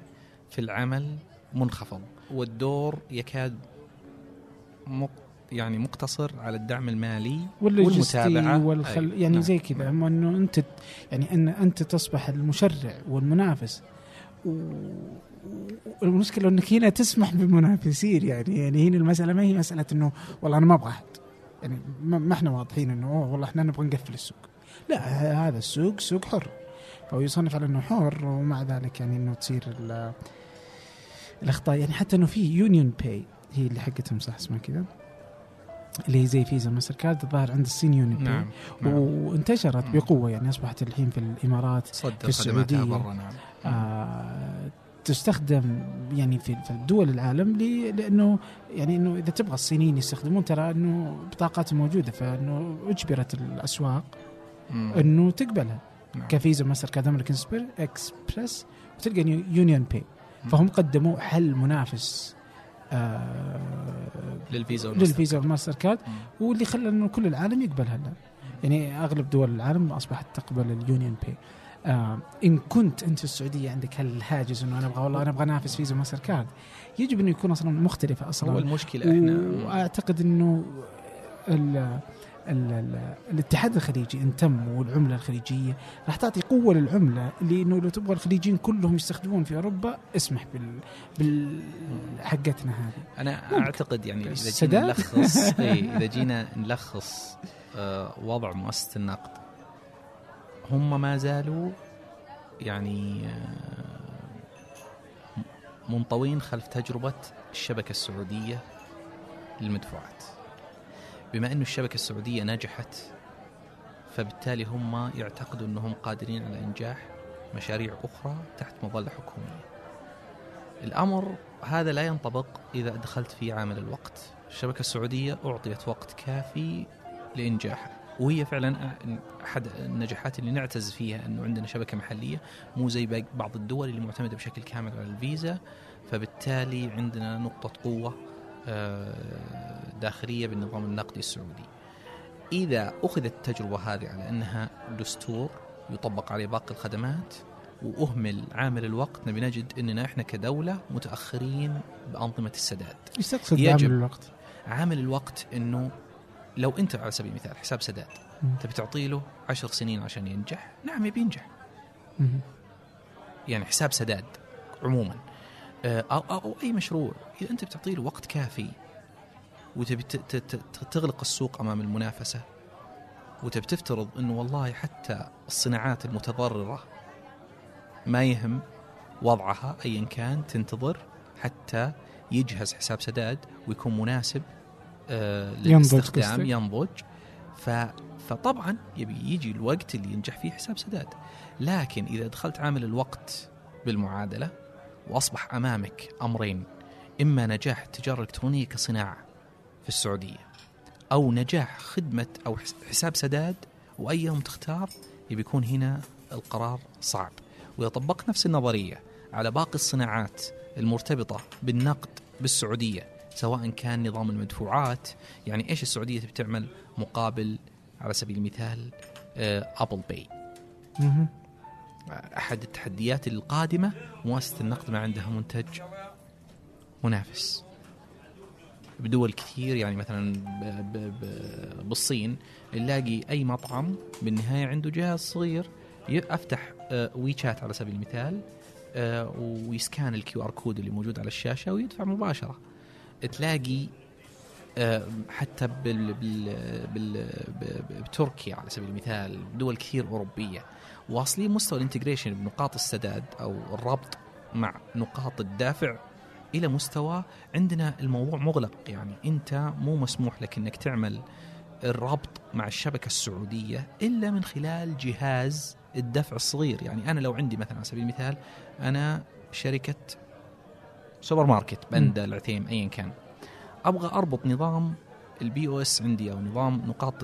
[SPEAKER 2] في العمل منخفض والدور يكاد مق يعني مقتصر على الدعم المالي والمتابعة.
[SPEAKER 1] والخل
[SPEAKER 2] أي،
[SPEAKER 1] يعني
[SPEAKER 2] نعم.
[SPEAKER 1] زي كذا. أما إنه أنت يعني أن أنت تصبح المشرع والمنافس. والمشكلة إنك هنا تسمح بمنافسين. يعني يعني هنا المسألة ما هي مسألة إنه والله أنا ما أبغى أحد. يعني ما إحنا واضحين إنه والله إحنا نبغى نقفل السوق. لا هذا السوق سوق حر. فهو يصنف على إنه حر ومع ذلك يعني إنه تصير ال- الأخطاء. يعني حتى إنه في يونيون باي هي اللي حقتهم صح اسمها كذا؟ اللي هي زي فيزا ماستر كارد الظاهر عند الصين يونيون باي
[SPEAKER 2] نعم نعم.
[SPEAKER 1] وانتشرت. بقوة يعني أصبحت الحين في
[SPEAKER 2] الإمارات
[SPEAKER 1] في السعودية.
[SPEAKER 2] برا نعم
[SPEAKER 1] آه تستخدم يعني في دول العالم لأنه يعني إنه إذا تبغى الصينيين يستخدمون ترى إنه بطاقاتهم موجودة فإنه أجبرت الأسواق
[SPEAKER 2] مم.
[SPEAKER 1] إنه تقبلها
[SPEAKER 2] نعم.
[SPEAKER 1] كفيزا ماستر كارد أمريكان اكسبرس وتلقى نيو- UnionPay فهم قدموا حل منافس لل
[SPEAKER 2] Visa وال
[SPEAKER 1] Master لل Visa والماستر كارد. واللي خلى إنه كل العالم يقبلها الان يعني أغلب دول العالم أصبحت تقبل ال UnionPay آه إن كنت أنت في السعودية عندك هالهاجس إنه أنا أبغى والله أنا أبغى أنافس Visa MasterCard. يجب إنه يكون أصلا مختلفة أصلا.
[SPEAKER 2] هو
[SPEAKER 1] المشكلة إحنا. وأعتقد إنه الاتحاد الخليجي إن تم والعملة الخليجية راح تعطي قوة للعملة لإنه لو تبغى الخليجيين كلهم يستخدمون في أوروبا اسمح بال بال حقتنا هذه
[SPEAKER 2] أنا
[SPEAKER 1] ممكن.
[SPEAKER 2] أعتقد يعني إذا جينا؟ نلخص اي إذا جينا نلخص آه، وضع مؤسسة النقد هم ما زالوا يعني آه، منطوين خلف تجربة الشبكة السعودية للمدفوعات بما انه الشبكة السعودية نجحت فبالتالي هم يعتقدوا أنهم قادرين على إنجاح مشاريع أخرى تحت مظلة حكومية. الأمر هذا لا ينطبق إذا دخلت في عامل الوقت. الشبكة السعودية أعطيت وقت كافي لإنجاحها وهي فعلا أحد النجاحات اللي نعتز فيها أنه عندنا شبكة محلية مو زي بعض الدول اللي معتمدة بشكل كامل على الفيزا فبالتالي عندنا نقطة قوة آه، داخلية بالنظام النقدي السعودي. إذا أخذت التجربة هذه على أنها دستور يطبق عليه باقي الخدمات وأهمل عامل الوقت نبي نجد أننا إحنا كدولة متأخرين بأنظمة السداد.
[SPEAKER 1] إيش تقصد الوقت؟
[SPEAKER 2] عامل الوقت إنه لو أنت على سبيل المثال حساب سداد. تبي تعطي له عشر سنين عشان ينجح نعم يبي ينجح
[SPEAKER 1] مم.
[SPEAKER 2] يعني حساب سداد عموما آه، أو, أو أي مشروع. إذا أنت بتعطي له وقت كافي وتبي تغلق السوق أمام المنافسة وتبي تفترض إنه والله حتى الصناعات المتضررة ما يهم وضعها ايا كان تنتظر حتى يجهز حساب سداد ويكون مناسب آه للاستخدام؟ ينضج. فطبعا يبي يجي الوقت اللي ينجح فيه حساب سداد. لكن إذا دخلت عامل الوقت بالمعادلة وأصبح أمامك أمرين إما نجاح التجارة الإلكترونية كصناعة في السعودية أو نجاح خدمة أو حس- حساب سداد واي يوم تختار يبي يكون هنا القرار صعب. وإذا طبقت نفس النظرية على باقي الصناعات المرتبطة بالنقد بالسعودية سواء كان نظام المدفوعات يعني إيش السعودية تبي تعمل مقابل على سبيل المثال آه، Apple
[SPEAKER 1] Pay
[SPEAKER 2] أحد التحديات القادمة مؤسسه النقد ما عندها منتج منافس. بدول كثير يعني مثلا بالصين نلاقي أي مطعم بالنهاية عنده جهاز صغير أفتح آه، WeChat على سبيل المثال آه، وي scan ال QR code اللي موجود على الشاشة ويدفع مباشرة. تلاقي آه، حتى بال بال بتركيا على سبيل المثال دول كثير أوروبية. واصلين مستوى الانتجريشن بنقاط السداد أو الربط مع نقاط الدافع إلى مستوى عندنا الموضوع مغلق. يعني أنت مو مسموح لك إنك تعمل الربط مع الشبكة السعودية إلا من خلال جهاز الدفع الصغير. يعني أنا لو عندي مثلا على سبيل المثال أنا شركة سوبر ماركت بندا العثيم ايا كان. أبغى أربط نظام ال POS عندي أو نظام نقاط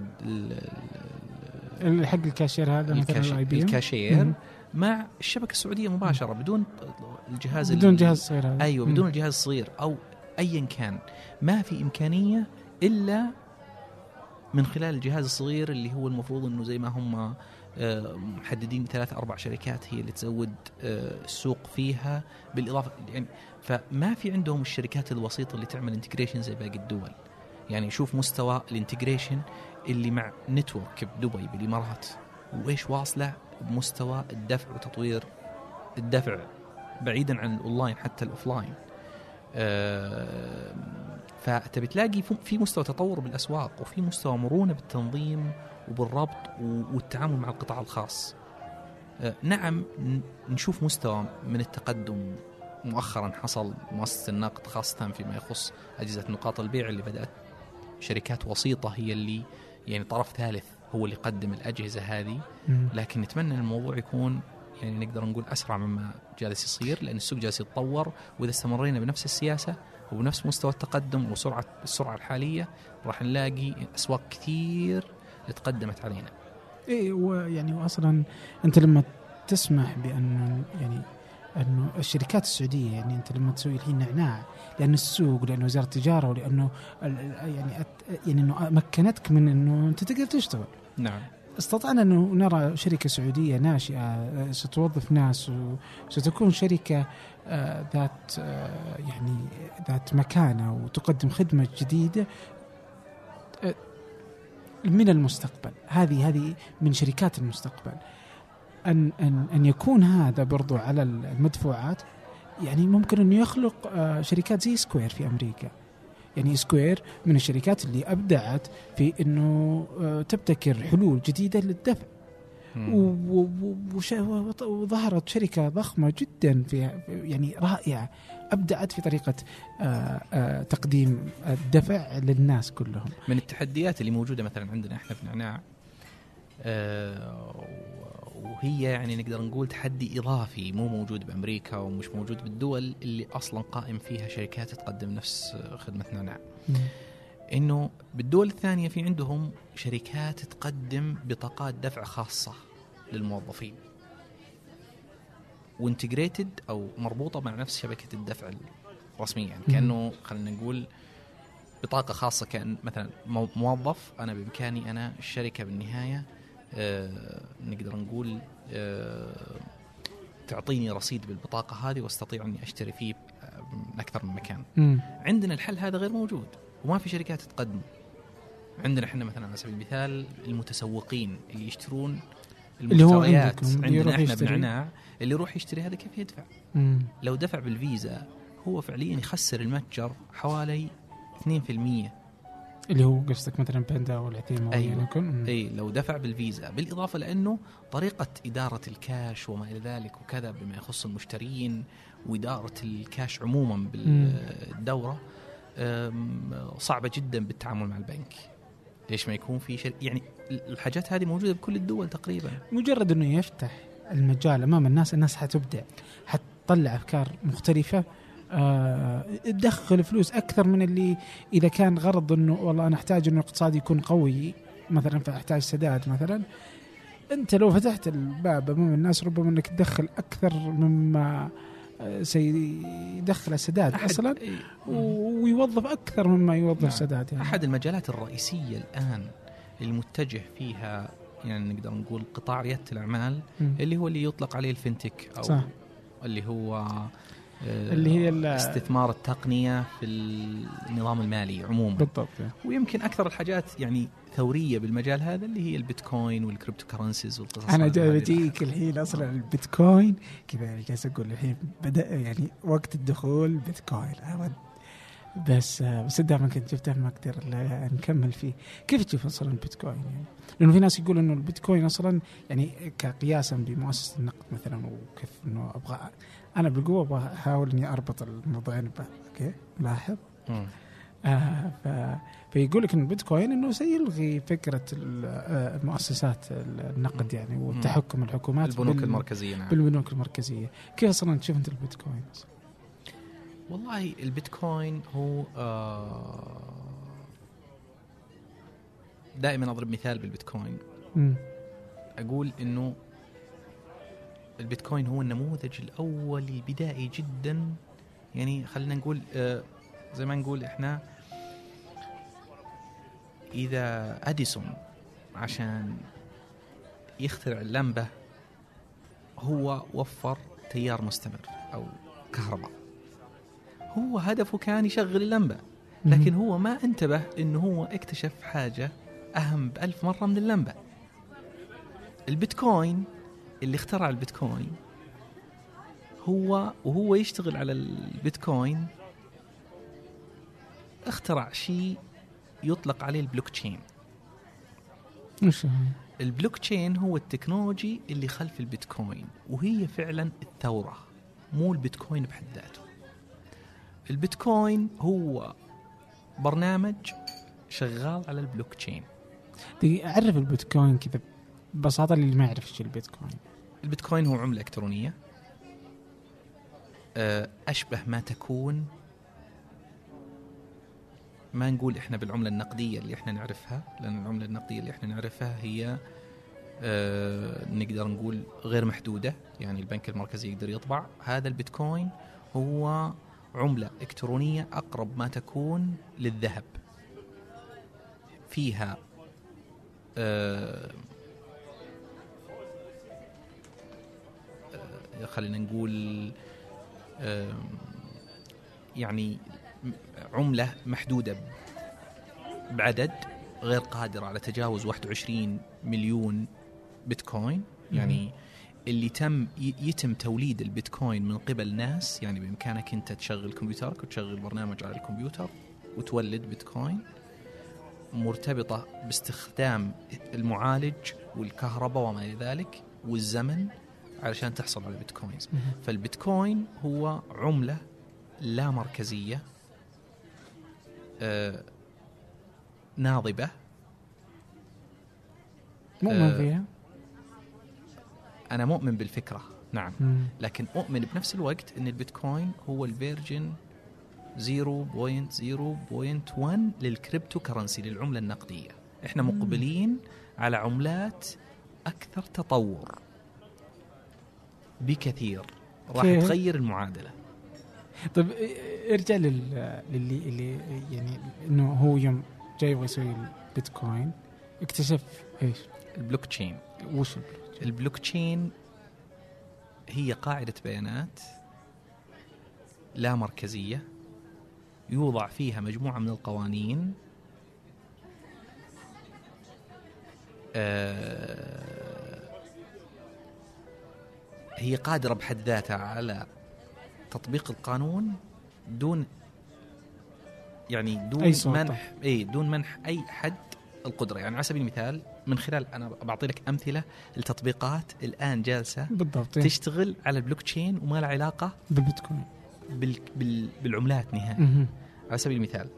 [SPEAKER 1] حق الكاشير هذا مثلا
[SPEAKER 2] الكاش-
[SPEAKER 1] ال IBM
[SPEAKER 2] الكاشير
[SPEAKER 1] مم.
[SPEAKER 2] مع الشبكة السعودية مباشرة بدون الجهاز
[SPEAKER 1] بدون
[SPEAKER 2] ال-
[SPEAKER 1] جهاز صغير هذا. أيوه.
[SPEAKER 2] بدون الجهاز الصغير أو ايا كان. ما في إمكانية إلا من خلال الجهاز الصغير اللي هو المفروض إنه زي ما هم آه، محددين ثلاث أربع شركات هي اللي تزود آه، السوق فيها بالإضافة. يعني فما في عندهم الشركات الوسيطة اللي تعمل integration زي باقي الدول. يعني شوف مستوى ال integration اللي مع Network بدبي بالإمارات. وإيش واصلة؟ بمستوى الدفع وتطوير الدفع بعيدا عن الأونلاين حتى ال offline. آه، فتبي تلاقي في- مستوى تطور بالأسواق وفي مستوى مرونة بالتنظيم وبالربط والتعامل مع القطاع الخاص. آه، نعم نشوف مستوى من التقدم مؤخرا حصل مؤسسة النقد خاصة فيما يخص أجهزة نقاط البيع اللي بدأت. شركات وسيطة هي اللي يعني طرف ثالث هو اللي يقدم الأجهزة هذه. لكن نتمنى إن الموضوع يكون يعني نقدر نقول أسرع مما جالس يصير لأن السوق جالس يتطور وإذا استمرينا بنفس السياسة وبنفس مستوى التقدم وسرعه السرعة الحالية راح نلاقي أسواق كثير تقدمت علينا.
[SPEAKER 1] إيه ويعني واصلا أنت لما تسمح بأن يعني انه الشركات السعودية يعني أنت لما تسوي الحين نعناع لأن السوق لأن وزارة التجارة ولأنه يعني أت- يعني إنه مكنتك من إنه أنت تقدر تشتغل.
[SPEAKER 2] نعم.
[SPEAKER 1] استطعنا أنه نرى شركة سعودية ناشئة ستوظف ناس وستكون شركة آه، ذات آه، يعني ذات مكانة وتقدم خدمة جديدة آه، من المستقبل. هذه هذه من شركات المستقبل. أن أن أن يكون هذا برضو على المدفوعات يعني ممكن انه يخلق آه، شركات زي Square في أمريكا. يعني Square من الشركات اللي أبدعت في إنه آه، تبتكر حلول جديدة للدفع. وظهرت شركة ضخمة جدا في يعني رائعة أبدعت في طريقة آه، تقديم الدفع للناس كلهم.
[SPEAKER 2] من التحديات اللي موجودة مثلا عندنا إحنا في نعناع وهي يعني نقدر نقول تحدي إضافي مو موجود بأمريكا ومش موجود بالدول اللي أصلا قائم فيها شركات تقدم نفس خدمه نعناع. إنه بالدول الثانية في عندهم شركات تقدم بطاقات دفع خاصة للموظفين. وانتجريتد أو مربوطة مع نفس شبكة الدفع الرسميه يعني كأنه خلينا نقول بطاقة خاصة كأن مثلا مو- موظف أنا بإمكاني أنا الشركة بالنهاية نقدر نقول آه تعطيني رصيد بالبطاقة هذه واستطيع أني أشتري فيه آه، من أكثر من مكان.
[SPEAKER 1] مم.
[SPEAKER 2] عندنا الحل هذا غير موجود وما في شركات تقدم عندنا إحنا مثلا على سبيل المثال المتسوقين اللي يشترون
[SPEAKER 1] هو
[SPEAKER 2] المشتريات
[SPEAKER 1] اللي يروح
[SPEAKER 2] عندنا
[SPEAKER 1] إحنا.
[SPEAKER 2] بنعناع اللي يروح يشتري هذا كيف يدفع
[SPEAKER 1] مم.
[SPEAKER 2] لو دفع بالفيزا هو فعليا يخسر المتجر حوالي 2%
[SPEAKER 1] اللي هو قصدك مثلا باندا والعثيم
[SPEAKER 2] أيوة.
[SPEAKER 1] يعني يكون.
[SPEAKER 2] أي لو دفع بالفيزا. بالإضافة لأنه طريقة إدارة الكاش وما إلى ذلك وكذا بما يخص المشترين وإدارة الكاش عموما بالدورة صعبة جدا بالتعامل مع البنك. ليش ما يكون في شيء؟ يعني الحاجات هذه موجودة بكل الدول تقريبا.
[SPEAKER 1] مجرد إنه يفتح المجال أمام الناس الناس حتبدع حتطلع أفكار مختلفة تدخل فلوس أكثر من اللي إذا كان غرض إنه والله أنا أحتاج إنه الاقتصاد يكون قوي مثلا فأحتاج سداد مثلا أنت لو فتحت الباب أمام الناس ربما إنك تدخل أكثر مما آه، سيدخل السداد أصلا ويوظف أكثر مما يوظف
[SPEAKER 2] نعم.
[SPEAKER 1] سداد يعني
[SPEAKER 2] أحد المجالات الرئيسية الآن المتجه فيها يعني نقدر نقول قطاع ريادة الأعمال
[SPEAKER 1] مم.
[SPEAKER 2] اللي هو اللي يطلق عليه ال fintech أو
[SPEAKER 1] صح.
[SPEAKER 2] اللي هو آه،
[SPEAKER 1] اللي هي
[SPEAKER 2] استثمار التقنية في النظام المالي عموما.
[SPEAKER 1] بالضبط.
[SPEAKER 2] ويمكن أكثر الحاجات يعني ثورية بالمجال هذا اللي هي البيتكوين وال cryptocurrencies والقصص أنا.
[SPEAKER 1] جاي بجيك الحين أصلا البيتكوين. كذا جالس أقول الحين بدأ يعني وقت الدخول بيتكوين. بس بس دائما كنت شفته ما أقدر نكمل فيه. كيف تشوف أصلا البيتكوين يعني؟ لأنه في ناس يقولوا إنه البيتكوين أصلا يعني كقياسا بمؤسسة النقد مثلا وكيف إنه أبغى أنا بالقوه أبغى احاول اني أربط الموضوعين ببعض أوكي؟ لاحظ. آه ف... فيقول لك إن البيتكوين إنه سيلغي فكرة آه، مؤسسات النقد يعني والتحكم الحكومات
[SPEAKER 2] البنوك
[SPEAKER 1] بال-
[SPEAKER 2] المركزية نعم.
[SPEAKER 1] بالبنوك المركزية. كيف أصلا تشوف انت البيتكوين؟ أصلاً؟
[SPEAKER 2] والله البيتكوين هو آه دائما أضرب مثال بالبيتكوين.
[SPEAKER 1] مم.
[SPEAKER 2] أقول إنه البيتكوين هو النموذج الأول البدائي جدا. يعني خلينا نقول آه زي ما نقول إحنا إذا أديسون عشان يخترع اللمبة هو وفر تيار مستمر أو كهرباء. هو هدفه كان يشغل اللمبة لكن هو ما انتبه إنه هو اكتشف حاجة أهم بألف مرة من اللمبة. البيتكوين اللي اخترع البيتكوين هو وهو يشتغل على البيتكوين اخترع شيء يطلق عليه البلوك تشين؟ البلوك تشين هو ال technology اللي خلف البيتكوين وهي فعلا الثورة مو البيتكوين بحد ذاته. البيتكوين هو برنامج شغال على البلوك تشين
[SPEAKER 1] دقيقة أعرف البيتكوين كذا ببساطة اللي ما يعرف إيش البيتكوين.
[SPEAKER 2] البيتكوين هو عملة إلكترونية. آه، أشبه ما تكون ما نقول إحنا بالعملة النقدية اللي إحنا نعرفها لأن العملة النقدية اللي إحنا نعرفها هي آه، نقدر نقول غير محدودة يعني البنك المركزي يقدر يطبع. هذا البيتكوين هو عملة إلكترونية أقرب ما تكون للذهب. فيها آه، خلينا نقول يعني عملة محدودة بعدد غير قادرة على تجاوز 21 مليون بيتكوين. يعني اللي تم يتم توليد البيتكوين من قبل ناس يعني بإمكانك أنت تشغل كمبيوترك وتشغل برنامج على الكمبيوتر وتولد بيتكوين مرتبطة باستخدام المعالج والكهرباء وما إلى ذلك والزمن علشان تحصل على البيتكوينز فالبيتكوين هو عملة لا مركزية آه ناضبة
[SPEAKER 1] مؤمن
[SPEAKER 2] آه،
[SPEAKER 1] فيها
[SPEAKER 2] أنا مؤمن بالفكرة نعم.
[SPEAKER 1] مم.
[SPEAKER 2] لكن أؤمن بنفس الوقت أن البيتكوين هو ال version 0.0.1 لل cryptocurrency للعملة النقدية. إحنا مقبلين على عملات أكثر تطور. بكثير راح؟ تغير المعادلة
[SPEAKER 1] طيب ارجع لل للي اللي يعني إنه هو يوم جاي يبغى يسوي البيتكوين اكتشف إيش؟
[SPEAKER 2] البلوك تشين
[SPEAKER 1] وش ال block؟
[SPEAKER 2] البلوك تشين هي قاعدة بيانات لا مركزية يوضع فيها مجموعة من القوانين آه، هي قادرة بحد ذاتها على تطبيق القانون دون يعني دون
[SPEAKER 1] أي.
[SPEAKER 2] منح إي دون منح أي حد القدرة يعني على سبيل المثال من خلال أنا بعطي لك أمثلة لتطبيقات الآن جالسة
[SPEAKER 1] بالضبط.
[SPEAKER 2] تشتغل على البلوك تشين وما لها علاقة
[SPEAKER 1] بالبيتكوين
[SPEAKER 2] بال بال بالعملات نهائيا. على سبيل المثال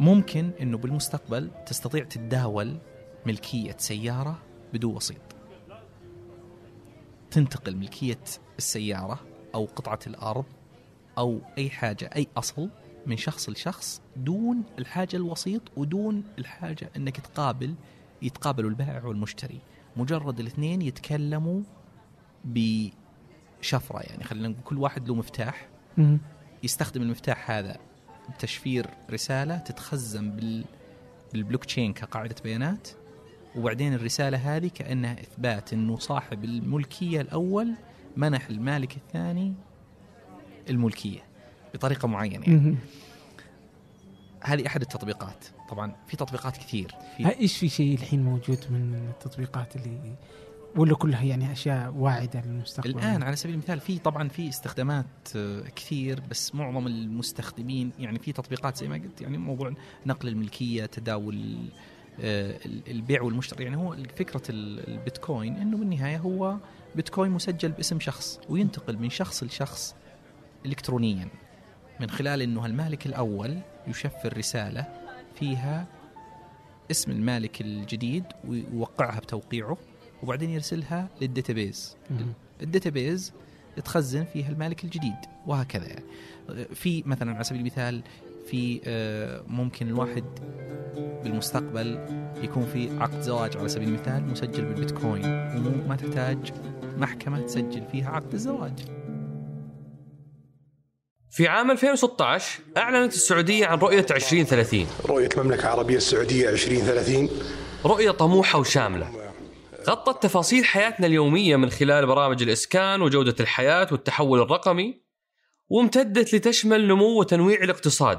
[SPEAKER 2] ممكن إنه بالمستقبل تستطيع تتداول ملكية سيارة بدون وسيط تنتقل ملكية السيارة أو قطعة الأرض أو أي حاجة أي أصل من شخص لشخص دون الحاجة الوسيط ودون الحاجة إنك تقابل يتقابلوا البائع والمشتري. مجرد الاثنين يتكلموا بشفرة يعني خلينا نقول كل واحد له مفتاح. يستخدم المفتاح هذا بتشفير رسالة تتخزن بال بالبلوك تشين كقاعدة بيانات. وبعدين الرسالة هذه كأنها إثبات إنه صاحب الملكية الأول منح المالك الثاني الملكية بطريقة معينة يعني. هذه أحد التطبيقات. طبعا في تطبيقات كثير. في
[SPEAKER 1] إيش في شيء الحين موجود من التطبيقات اللي ولا كلها يعني أشياء واعدة للمستقبل؟
[SPEAKER 2] الآن على سبيل المثال في طبعا في استخدامات آه، كثير بس معظم المستخدمين يعني في تطبيقات زي ما قلت يعني موضوع نقل الملكية تداول البيع والمشتري. يعني هو فكرة ال- البيتكوين إنه بالنهايه هو بيتكوين مسجل باسم شخص وينتقل من شخص لشخص الكترونيا من خلال إنه المالك الأول يشفر رسالة فيها اسم المالك الجديد ويوقعها بتوقيعه وبعدين يرسلها لل
[SPEAKER 1] database.
[SPEAKER 2] ال database تخزن فيها المالك الجديد وهكذا. يعني في مثلا على سبيل المثال في آه، ممكن الواحد بالمستقبل يكون في عقد زواج على سبيل المثال مسجل بالبيتكوين وما تحتاج محكمة تسجل فيها عقد الزواج.
[SPEAKER 7] في عام 2016 أعلنت السعودية عن رؤية 2030
[SPEAKER 8] رؤية المملكة العربية السعودية 2030
[SPEAKER 7] رؤية طموحة وشاملة. غطت تفاصيل حياتنا اليومية من خلال برامج الإسكان وجودة الحياة والتحول الرقمي وامتدت لتشمل نمو وتنويع الاقتصاد.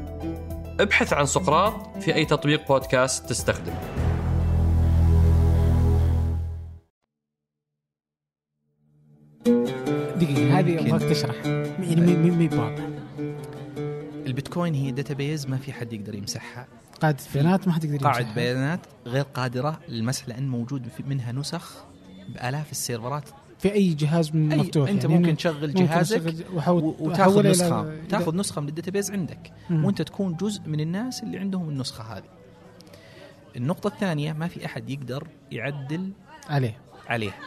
[SPEAKER 7] ابحث عن سقراط في أي تطبيق بودكاست تستخدم
[SPEAKER 1] دقيقة هذه. أبغاك تشرح يعني مي- مي واضح
[SPEAKER 2] البيتكوين هي database ما في حد يقدر يمسحها
[SPEAKER 1] قاعدة بيانات ما حد يقدر
[SPEAKER 2] قاعدة
[SPEAKER 1] يمسحها.
[SPEAKER 2] بيانات غير قادرة للمسح لأن موجود منها نسخ بآلاف السيرفرات
[SPEAKER 1] في أي جهاز
[SPEAKER 2] أي
[SPEAKER 1] مفتوح
[SPEAKER 2] أنت
[SPEAKER 1] يعني
[SPEAKER 2] ممكن تشغل جهازك وتاخذ
[SPEAKER 1] نسخة. إلى-
[SPEAKER 2] تاخذ نسخة من ال database عندك.
[SPEAKER 1] مم.
[SPEAKER 2] وأنت تكون جزء من الناس اللي عندهم النسخة هذه. النقطة الثانية ما في أحد يقدر يعدل
[SPEAKER 1] عليه.
[SPEAKER 2] عليها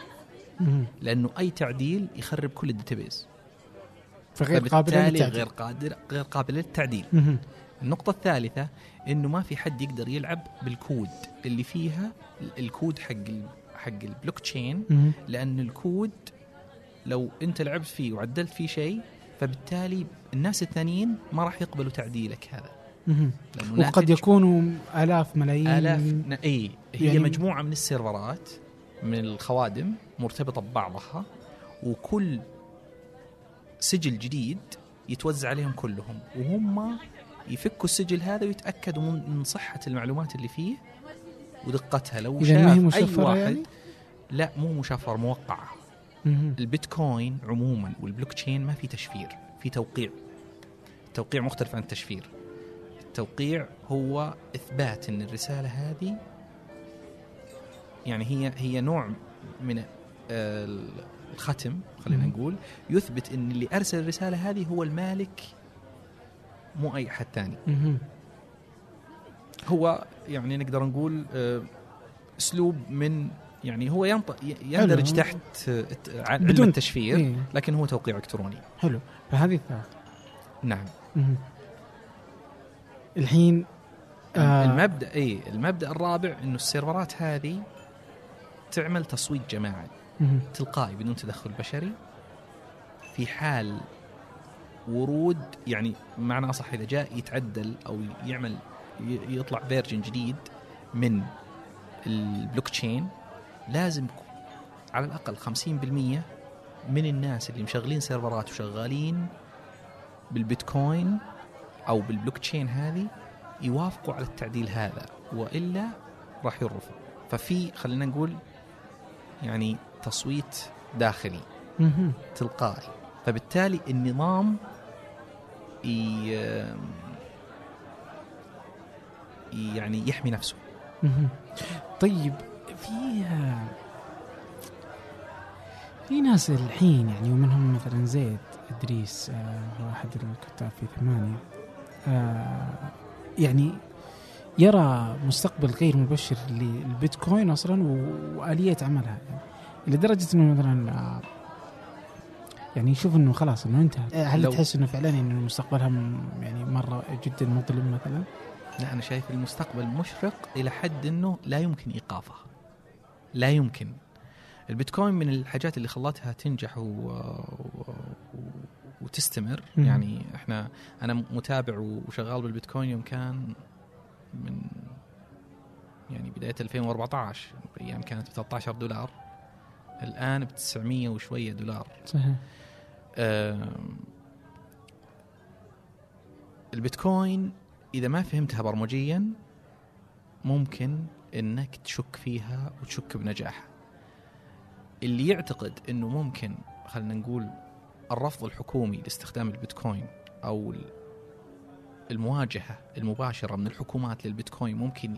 [SPEAKER 1] مم.
[SPEAKER 2] لأنه أي تعديل يخرب كل ال database.
[SPEAKER 1] فغير قابل للتعديل.
[SPEAKER 2] غير قادر غير قابل للتعديل. النقطة الثالثة إنه ما في حد يقدر يلعب بالكود اللي فيها الكود حق حق البلوك تشين. لأن الكود لو أنت لعبت فيه وعدلت فيه شيء فبالتالي الناس الثانيين ما راح يقبلوا تعديلك هذا.
[SPEAKER 1] وقد يكونوا آلاف ملايين.
[SPEAKER 2] آلاف ن- إي هي
[SPEAKER 1] يعني-
[SPEAKER 2] مجموعة من السيرفرات من الخوادم مرتبطة ببعضها وكل سجل جديد يتوزع عليهم كلهم. وهم يفكوا السجل هذا ويتأكدوا من صحة المعلومات اللي فيه ودقتها. لو
[SPEAKER 1] إذا ما هي
[SPEAKER 2] شاف أي واحد
[SPEAKER 1] يعني؟
[SPEAKER 2] لا مو مشفر موقعة. البيتكوين عموما والبلوك تشين ما في تشفير في توقيع. التوقيع مختلف عن التشفير. التوقيع هو إثبات إن الرسالة هذه يعني هي هي نوع من الختم خلينا. نقول. يثبت إن اللي أرسل الرسالة هذه هو المالك مو أي حد ثاني. هو يعني نقدر نقول آه، أسلوب من يعني هو ينط- يندرج
[SPEAKER 1] حلو.
[SPEAKER 2] تحت آه، علم
[SPEAKER 1] بدون-
[SPEAKER 2] التشفير
[SPEAKER 1] إيه.
[SPEAKER 2] لكن هو توقيع إلكتروني
[SPEAKER 1] حلو فهذه الثالث
[SPEAKER 2] نعم.
[SPEAKER 1] الحين آه،
[SPEAKER 2] المبدأ اي المبدأ الرابع إنه السيرفرات هذه تعمل تصويت جماعي. تلقائي بدون تدخل بشري في حال ورود يعني معنى أصح إذا جاء يتعدل أو يعمل يطلع version جديد من البلوك تشين لازم على الأقل 50% من الناس اللي مشغلين سيرفرات وشغالين بالبيتكوين أو بالبلوك تشين هذه يوافقوا على التعديل هذا وإلا راح يرفض ففي خلينا نقول يعني تصويت داخلي. تلقائي فبالتالي النظام يعني يحمي نفسه.
[SPEAKER 1] طيب في في ناس الحين يعني ومنهم مثلا زيد إدريس آه، هو أحد الكتاب في ثمانية آه، يعني يرى مستقبل غير مبشر للبيتكوين أصلا وآلية عملها يعني لدرجة إنه مثلا آه، يعني يشوف إنه خلاص إنه انتهى هل تحس إنه فعلا إنه مستقبلها يعني مرة جدا مظلم مثلا؟
[SPEAKER 2] لا أنا شايف المستقبل مشرق إلى حد إنه لا يمكن ايقافها لا يمكن. البيتكوين من الحاجات اللي خلتها تنجح و... و... وتستمر.
[SPEAKER 1] مم.
[SPEAKER 2] يعني إحنا أنا متابع وشغال بالبيتكوين يوم كان من يعني بداية 2014 أيام كانت ب 13 دولار. الآن ب 900 وشوية دولار.
[SPEAKER 1] صحيح.
[SPEAKER 2] البيتكوين إذا ما فهمتها برمجيا ممكن إنك تشك فيها وتشك بنجاحها. اللي يعتقد إنه ممكن خلينا نقول الرفض الحكومي لاستخدام البيتكوين أو ال- المواجهة المباشرة من الحكومات للبيتكوين ممكن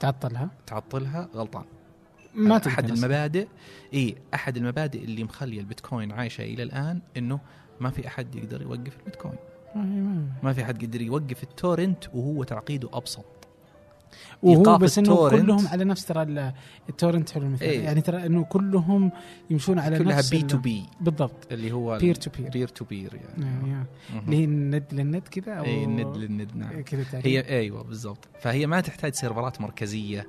[SPEAKER 1] تعطلها؟
[SPEAKER 2] تعطلها؟ غلطان.
[SPEAKER 1] ما أحد.
[SPEAKER 2] المبادئ اي أحد المبادئ اللي مخلية البيتكوين عايشة إلى الآن إنه ما في أحد يقدر يوقف البيتكوين.
[SPEAKER 1] ما-
[SPEAKER 2] في احد يقدر يوقف التورنت وهو تعقيده أبسط.
[SPEAKER 1] وهو بس
[SPEAKER 2] إنه.
[SPEAKER 1] كلهم على نفس ترى ال- ال torrent حلو المثال.
[SPEAKER 2] إيه.
[SPEAKER 1] يعني ترى إنه كلهم يمشون على
[SPEAKER 2] كلها
[SPEAKER 1] نفس
[SPEAKER 2] P2P
[SPEAKER 1] بالضبط.
[SPEAKER 2] اللي هو
[SPEAKER 1] peer to peer
[SPEAKER 2] peer to peer يعني.
[SPEAKER 1] يعني
[SPEAKER 2] مهم.
[SPEAKER 1] اللي هي الند للند كذا أو
[SPEAKER 2] اي الند للند نعم.
[SPEAKER 1] كذا.
[SPEAKER 2] هي أيوه بالضبط. فهي ما تحتاج سيرفرات مركزية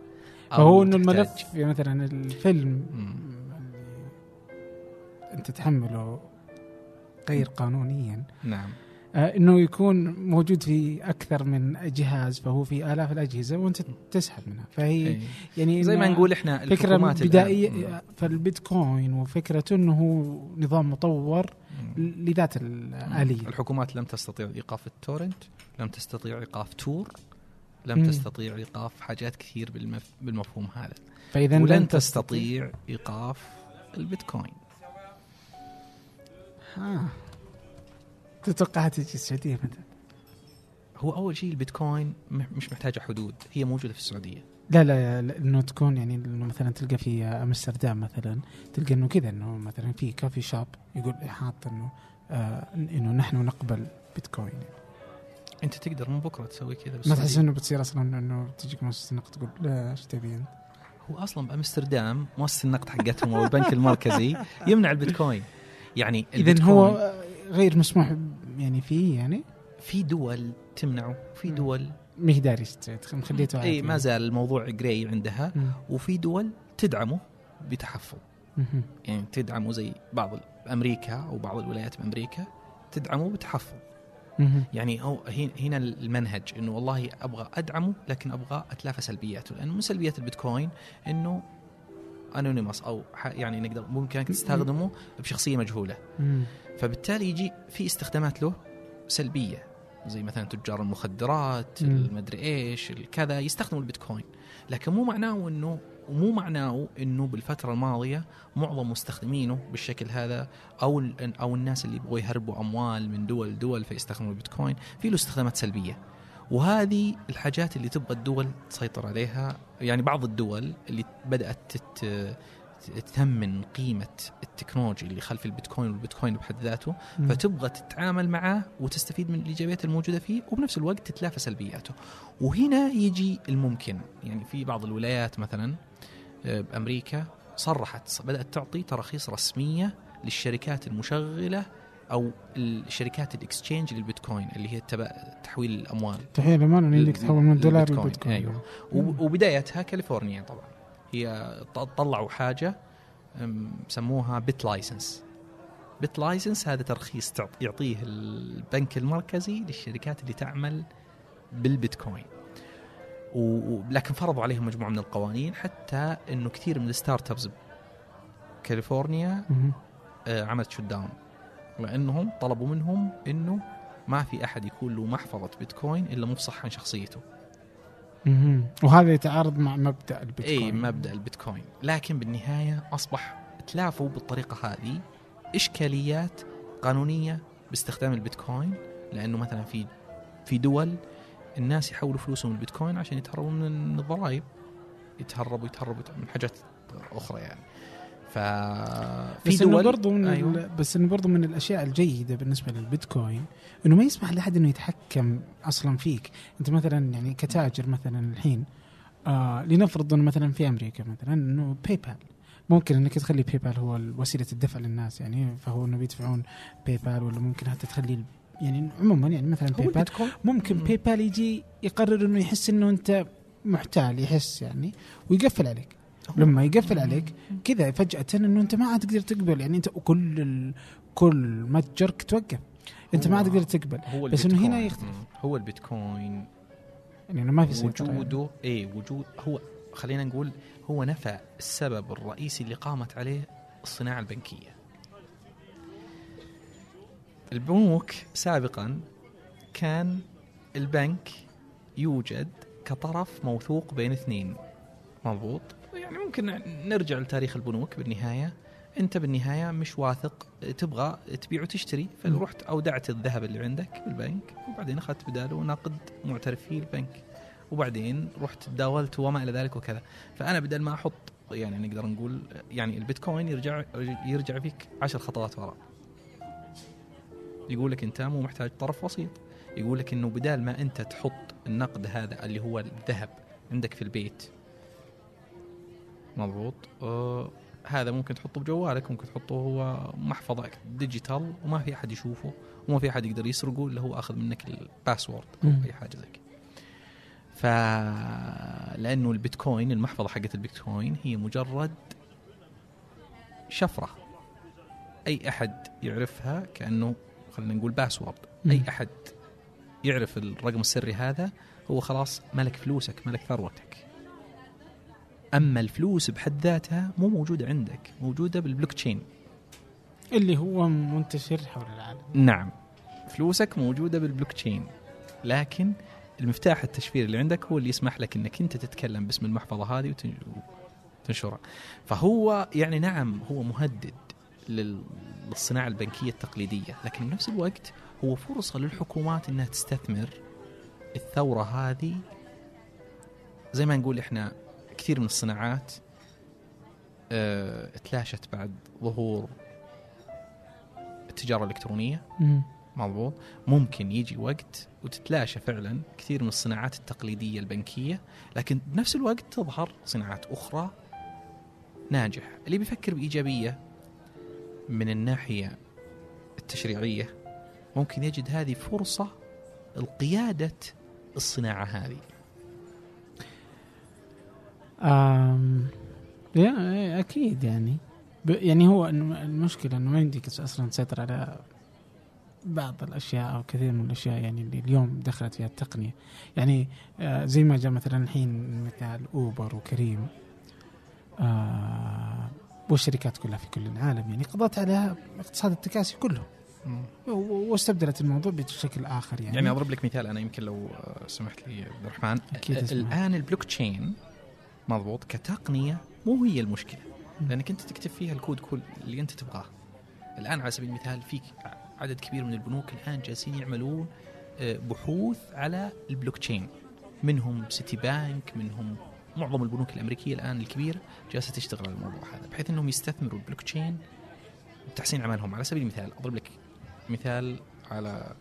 [SPEAKER 1] فهو
[SPEAKER 2] إنه
[SPEAKER 1] الملف يعني مثلا الفيلم أنت تحمله غير قانونيا
[SPEAKER 2] نعم.
[SPEAKER 1] إنه يكون موجود في أكثر من جهاز فهو في آلاف الأجهزة وأنت تسحب منها. فهي
[SPEAKER 2] إيه.
[SPEAKER 1] يعني
[SPEAKER 2] زي ما نقول
[SPEAKER 1] إحنا
[SPEAKER 2] فكرة الآن- بدائية.
[SPEAKER 1] فالبيتكوين وفكرته إنه هو نظام مطور. لذات الاليه
[SPEAKER 2] الحكومات لم تستطيع إيقاف التورنت لم تستطيع إيقاف تور لم
[SPEAKER 1] مم.
[SPEAKER 2] تستطيع إيقاف حاجات كثير بالمف... بالمفهوم هذا.
[SPEAKER 1] فإذا
[SPEAKER 2] ولن
[SPEAKER 1] لن
[SPEAKER 2] تستطيع. إيقاف البيتكوين.
[SPEAKER 1] ها تتوقع تجي السعودية متى؟
[SPEAKER 2] هو أول شيء البيتكوين مش محتاجة حدود هي موجودة في السعودية
[SPEAKER 1] لا لا إنه تكون يعني إنه مثلا تلقى في أمستردام مثلا تلقى إنه كذا إنه مثلا في كافي شوب يقول حاط إنه آه إنه نحن نقبل بيتكوين يعني.
[SPEAKER 2] أنت تقدر من بكرة تسوي كذا
[SPEAKER 1] ما. تحس إنه بتصير أصلا إنه تجيك مؤسسة النقد تقول لا إيش تبي أنت؟
[SPEAKER 2] هو أصلا بأمستردام مؤسسة النقد حقتهم أو البنك المركزي يمنع البيتكوين يعني
[SPEAKER 1] اذا هو غير مسموح يعني فيه يعني
[SPEAKER 2] في دول تمنعه في
[SPEAKER 1] مم.
[SPEAKER 2] دول
[SPEAKER 1] ما هي داري مخليته
[SPEAKER 2] اي ما زال الموضوع جراي عندها
[SPEAKER 1] مم.
[SPEAKER 2] وفي دول تدعمه بتحفظ
[SPEAKER 1] مهم.
[SPEAKER 2] يعني تدعمه زي بعض أمريكا أو بعض الولايات بأمريكا تدعمه بتحفظ. يعني هو هنا المنهج إنه والله أبغى أدعمه لكن أبغى أتلافى سلبياته لأنه من سلبيات البيتكوين إنه انونيموس أو يعني نقدر ممكن تستخدمه بشخصية
[SPEAKER 1] مجهولة.
[SPEAKER 2] فبالتالي يجي في استخدامات له سلبية زي مثلا تجار المخدرات. المدري إيش الكذا يستخدموا البيتكوين لكن مو معناه إنه ومو معناه إنه بالفترة الماضية معظم مستخدمينه بالشكل هذا أو أو الناس اللي يبغوا يهربوا أموال من دول لدول فيستخدموا البيتكوين في له استخدامات سلبية وهذه الحاجات اللي تبغى الدول تسيطر عليها يعني بعض الدول اللي بدأت تت تثمن قيمة التكنولوجي اللي خلف البيتكوين والبيتكوين بحد ذاته
[SPEAKER 1] مم.
[SPEAKER 2] فتبغى تتعامل معه وتستفيد من الإيجابيات الموجودة فيه وبنفس الوقت تتلافى سلبياته. وهنا يجي الممكن يعني في بعض الولايات مثلا آه، بامريكا صرحت بدأت تعطي تراخيص رسمية للشركات المشغلة أو الشركات ال exchange للبيتكوين اللي هي تبع تحويل الأموال.
[SPEAKER 1] تحيه الأمان إن عندك تحول من دولار
[SPEAKER 2] للبيتكوين.
[SPEAKER 1] للبيتكوين.
[SPEAKER 2] وب- وبدايتها كاليفورنيا طبعا. هي طلعوا حاجة سموها BitLicense. BitLicense هذا ترخيص يعطيه البنك المركزي للشركات اللي تعمل بالبيتكوين. و- و- لكن فرضوا عليهم مجموعة من القوانين حتى إنه كثير من ال startups كاليفورنيا. آه، عملت shut down. لانهم طلبوا منهم إنه ما في أحد يكون له محفظة بيتكوين إلا مفصح عن شخصيته.
[SPEAKER 1] وهذا يتعارض مع مبدأ البيتكوين.
[SPEAKER 2] اي مبدأ البيتكوين. لكن بالنهاية أصبح تلافوا بالطريقة هذه إشكاليات قانونية باستخدام البيتكوين لأنه مثلا في في دول الناس يحولوا فلوسهم البيتكوين عشان يتهربوا من الضرائب. يتهربوا يتهربوا من حاجات أخرى يعني. ففي
[SPEAKER 1] بس إنه
[SPEAKER 2] دول
[SPEAKER 1] برضو من
[SPEAKER 2] أيوة.
[SPEAKER 1] بس إنه برضو من الأشياء الجيدة بالنسبة للبيتكوين إنه ما يسمح لأحد إنه يتحكم أصلا فيك. أنت مثلا يعني كتاجر مثلا الحين آه لنفرض إنه مثلا في أمريكا مثلا إنه باي بال ممكن إنك تخلي باي بال هو وسيلة الدفع للناس يعني فهو إنه بيدفعون باي بال ولا ممكن حتى تخلي يعني عموما يعني مثلا باي بال
[SPEAKER 2] البيتكوين
[SPEAKER 1] ممكن
[SPEAKER 2] مم.
[SPEAKER 1] باي بال يجي يقرر إنه يحس إنه أنت محتال يحس يعني ويقفل عليك. لما يقفل عليك كذا فجأة إنه أنت ما عاد تقدر تقبل يعني أنت كل ال... كل متجرك توقف. أنت ما عاد تقدر تقبل.
[SPEAKER 2] هو
[SPEAKER 1] بس إنه هنا. يختلف
[SPEAKER 2] هو البيتكوين.
[SPEAKER 1] يعني ما في يعني.
[SPEAKER 2] وجوده اي وجود هو خلينا نقول هو نفى السبب الرئيسي اللي قامت عليه الصناعة البنكية. البنوك سابقا كان البنك يوجد كطرف موثوق بين اثنين. مضبوط؟ يعني ممكن نرجع لتاريخ البنوك بالنهاية. انت بالنهاية مش واثق تبغى تبيع وتشتري. فرحت اودعت الذهب اللي عندك بالبنك وبعدين أخذت بداله نقد معترف فيه البنك. وبعدين رحت تداولت وما إلى ذلك وكذا. فأنا بدل ما أحط يعني نقدر نقول يعني البيتكوين يرجع يرجع فيك عشر خطوات وراء. يقول لك أنت مو محتاج طرف وسيط. يقول لك إنه بدال ما أنت تحط النقد هذا اللي هو الذهب عندك في البيت مضبوط. آه هذا ممكن تحطه بجوالك ممكن تحطه هو محفظة digital وما في أحد يشوفه وما في أحد يقدر يسرقه إلا هو أخذ منك ال password أو
[SPEAKER 1] مم.
[SPEAKER 2] أي حاجة زي كذا. ف لأنه البيتكوين المحفظة حقت البيتكوين هي مجرد شفرة. أي أحد يعرفها كأنه خلينا نقول password أي
[SPEAKER 1] مم.
[SPEAKER 2] أحد يعرف الرقم السري هذا هو خلاص ملك فلوسك ملك ثروتك. أما الفلوس بحد ذاتها مو موجودة عندك موجودة بالبلوك تشين
[SPEAKER 1] اللي هو منتشر حول العالم.
[SPEAKER 2] نعم فلوسك موجودة بالبلوك تشين لكن المفتاح التشفير اللي عندك هو اللي يسمح لك إنك أنت تتكلم باسم المحفظة هذه وتن- وتنشرها. فهو يعني نعم هو مهدد لل- للصناعة البنكية التقليدية لكن بنفس الوقت هو فرصة للحكومات إنها تستثمر الثورة هذه. زي ما نقول إحنا كثير من الصناعات آه تلاشت بعد ظهور التجارة
[SPEAKER 1] الإلكترونية.
[SPEAKER 2] مضبوط. ممكن يجي وقت وتتلاشى فعلا كثير من الصناعات التقليدية البنكية لكن بنفس الوقت تظهر صناعات أخرى ناجح اللي بيفكر بإيجابية من الناحية التشريعية ممكن يجد هذه فرصة لقيادة الصناعة هذه.
[SPEAKER 1] آم يا أكيد يعني. يعني هو المشكلة إنه ما يمديك أصلا تسيطر على بعض الأشياء أو كثير من الأشياء يعني اللي اليوم دخلت فيها التقنية. يعني آه زي ما جاء مثلا الحين مثال أوبر وكريم. آه والشركات كلها في كل العالم يعني قضت على اقتصاد التكاسي كله. واستبدلت الموضوع بشكل آخر يعني,
[SPEAKER 2] يعني أضرب لك مثال أنا يمكن لو آه، سمحت لي عبد الرحمن. الآن البلوك تشين مضبوط كتقنية مو هي
[SPEAKER 1] المشكلة.
[SPEAKER 2] لأنك أنت تكتب فيها الكود كل اللي أنت تبغاه الآن على سبيل المثال فيك عدد كبير من البنوك الآن جالسين يعملون آه، بحوث على البلوك تشين منهم سيتي بانك منهم معظم البنوك الأمريكية الآن الكبيرة جالسة تشتغل على الموضوع هذا بحيث إنهم يستثمروا البلوك تشين بتحسين اعمالهم على سبيل المثال أضرب لك مثال على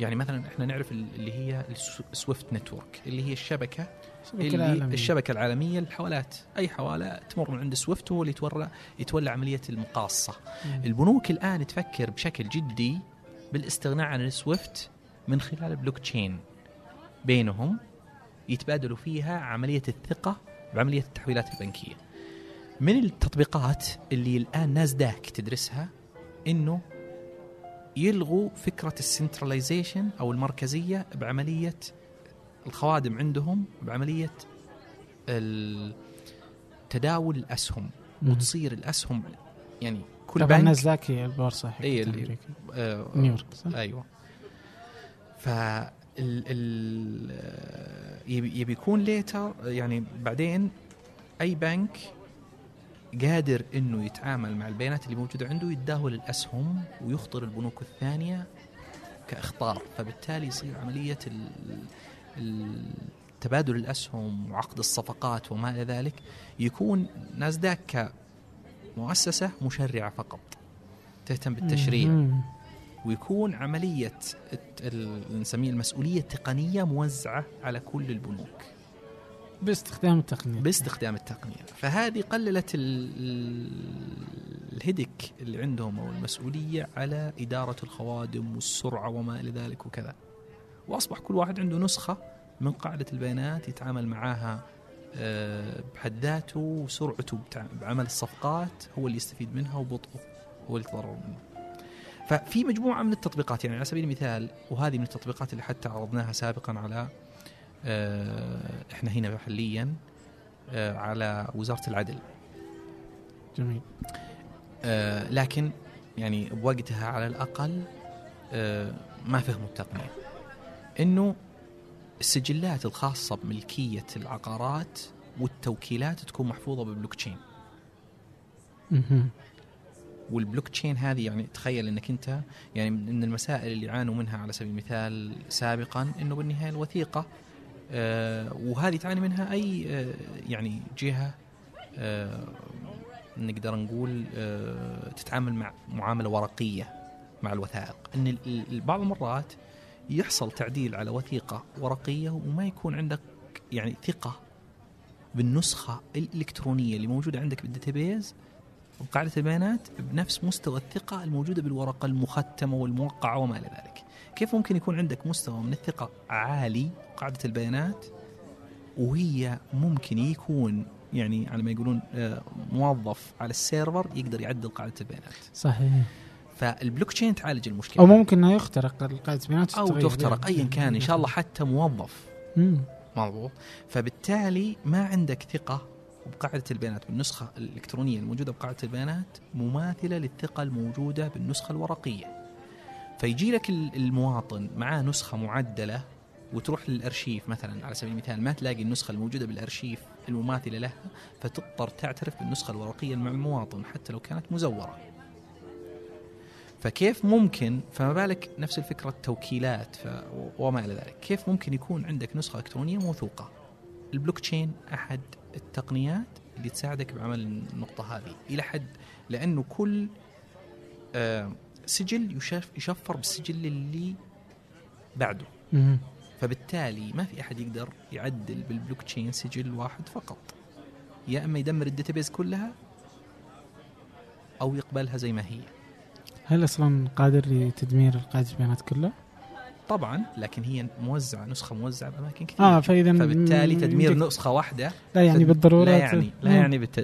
[SPEAKER 2] يعني مثلا إحنا نعرف ال- اللي هي السويفت network اللي هي الشبكة
[SPEAKER 1] الشبكة
[SPEAKER 2] اللي
[SPEAKER 1] العالمية.
[SPEAKER 2] الشبكة العالمية للحوالات أي حواله تمر من عند سويفت هو اللي يتولى يتولى عملية المقاصة
[SPEAKER 1] مم.
[SPEAKER 2] البنوك الآن تفكر بشكل جدي بالاستغناء عن ال SWIFT من خلال البلوك تشين بينهم يتبادلوا فيها عملية الثقة بعملية التحويلات البنكية من التطبيقات اللي الآن ناسداك تدرسها إنه يلغوا فكرة ال centralization أو المركزية بعملية الخوادم عندهم بعملية تداول
[SPEAKER 1] الأسهم.
[SPEAKER 2] وتصير الأسهم يعني كل
[SPEAKER 1] طبعا هي البورصة حقت
[SPEAKER 2] اي اللي. آه
[SPEAKER 1] نيويورك صح؟
[SPEAKER 2] أيوه ف ال ال يبي يبي يكون ليتر يعني بعدين أي بنك قادر إنه يتعامل مع البيانات اللي موجودة عنده يتداول الأسهم ويخطر البنوك الثانية كأخطار فبالتالي يصير عملية تبادل الأسهم وعقد الصفقات وما إلى ذلك يكون ناسداك كمؤسسة مشرعة فقط تهتم بالتشريع. ويكون عملية نسميه المسؤولية التقنية موزعة على كل البنوك.
[SPEAKER 1] باستخدام التقنية.
[SPEAKER 2] باستخدام التقنية. فهذه قللت ال- ال- الهدك اللي عندهم أو المسؤولية على إدارة الخوادم والسرعة وما إلى ذلك وكذا. وأصبح كل واحد عنده نسخة من قاعدة البيانات يتعامل معاها آه، بحد ذاته وسرعته بعمل الصفقات هو اللي يستفيد منها وبطئه هو اللي يتضرر منه. ففي مجموعة من التطبيقات يعني على سبيل المثال وهذه من التطبيقات اللي حتى عرضناها سابقا على آه، إحنا هنا محليا آه، على وزارة العدل.
[SPEAKER 1] جميل.
[SPEAKER 2] لكن يعني بوقتها على الأقل ما فهموا التقنية. إنه السجلات الخاصة بملكية العقارات والتوكيلات تكون محفوظة بال
[SPEAKER 1] blockchain.
[SPEAKER 2] وال blockchain هذه يعني تخيل إنك أنت يعني من المسائل اللي عانوا منها على سبيل المثال سابقا إنه بالنهاية الوثيقة آه وهذه تعاني منها أي آه يعني جهة آه نقدر نقول آه تتعامل مع معاملة ورقية مع الوثائق إن بعض المرات يحصل تعديل على وثيقة ورقية وما يكون عندك يعني ثقة بالنسخة الإلكترونية اللي موجودة عندك بالداتابيز وقاعدة البيانات بنفس مستوى الثقة الموجودة بالورقة المختمة والموقعة وما إلى ذلك. كيف ممكن يكون عندك مستوى من الثقة عالي قاعدة البيانات وهي ممكن يكون يعني على ما يقولون آه، موظف على السيرفر يقدر يعدل قاعدة البيانات؟
[SPEAKER 1] صحيح.
[SPEAKER 2] فالبلوك تشين تعالج المشكلة.
[SPEAKER 1] أو ممكن إنه يخترق القاعدة بيانات وتتغير.
[SPEAKER 2] تخترق أيا كان إن شاء الله حتى موظف. مضبوط. فبالتالي ما عندك ثقة بقاعدة البيانات بالنسخة الإلكترونية الموجودة بقاعدة البيانات مماثلة للثقة الموجودة بالنسخة الورقية. فيجي لك ال- المواطن معاه نسخة معدلة وتروح للأرشيف مثلا على سبيل المثال ما تلاقي النسخة الموجودة بالأرشيف المماثلة لها فتضطر تعترف بالنسخة الورقية مع المواطن حتى لو كانت مزورة. فكيف ممكن فما بالك نفس الفكرة التوكيلات ف... وما إلى ذلك. كيف ممكن يكون عندك نسخة إلكترونية موثوقة؟ البلوك تشين أحد التقنيات اللي تساعدك بعمل النقطة هذه. إلى حد لأنه كل آه، سجل يشف يشفر بالسجل اللي بعده. فبالتالي ما في أحد يقدر يعدل بالبلوك تشين سجل واحد فقط. يا أما يدمر ال database كلها أو يقبلها زي ما هي.
[SPEAKER 1] هل أصلا قادر لتدمير قاعدة البيانات كلها؟
[SPEAKER 2] طبعا لكن هي موزعة نسخة موزعة بأماكن كثير
[SPEAKER 1] آه فاذا
[SPEAKER 2] فبالتالي تدمير نسخة واحدة
[SPEAKER 1] لا يعني بالضرورة
[SPEAKER 2] لا يعني لا. يعني بالت...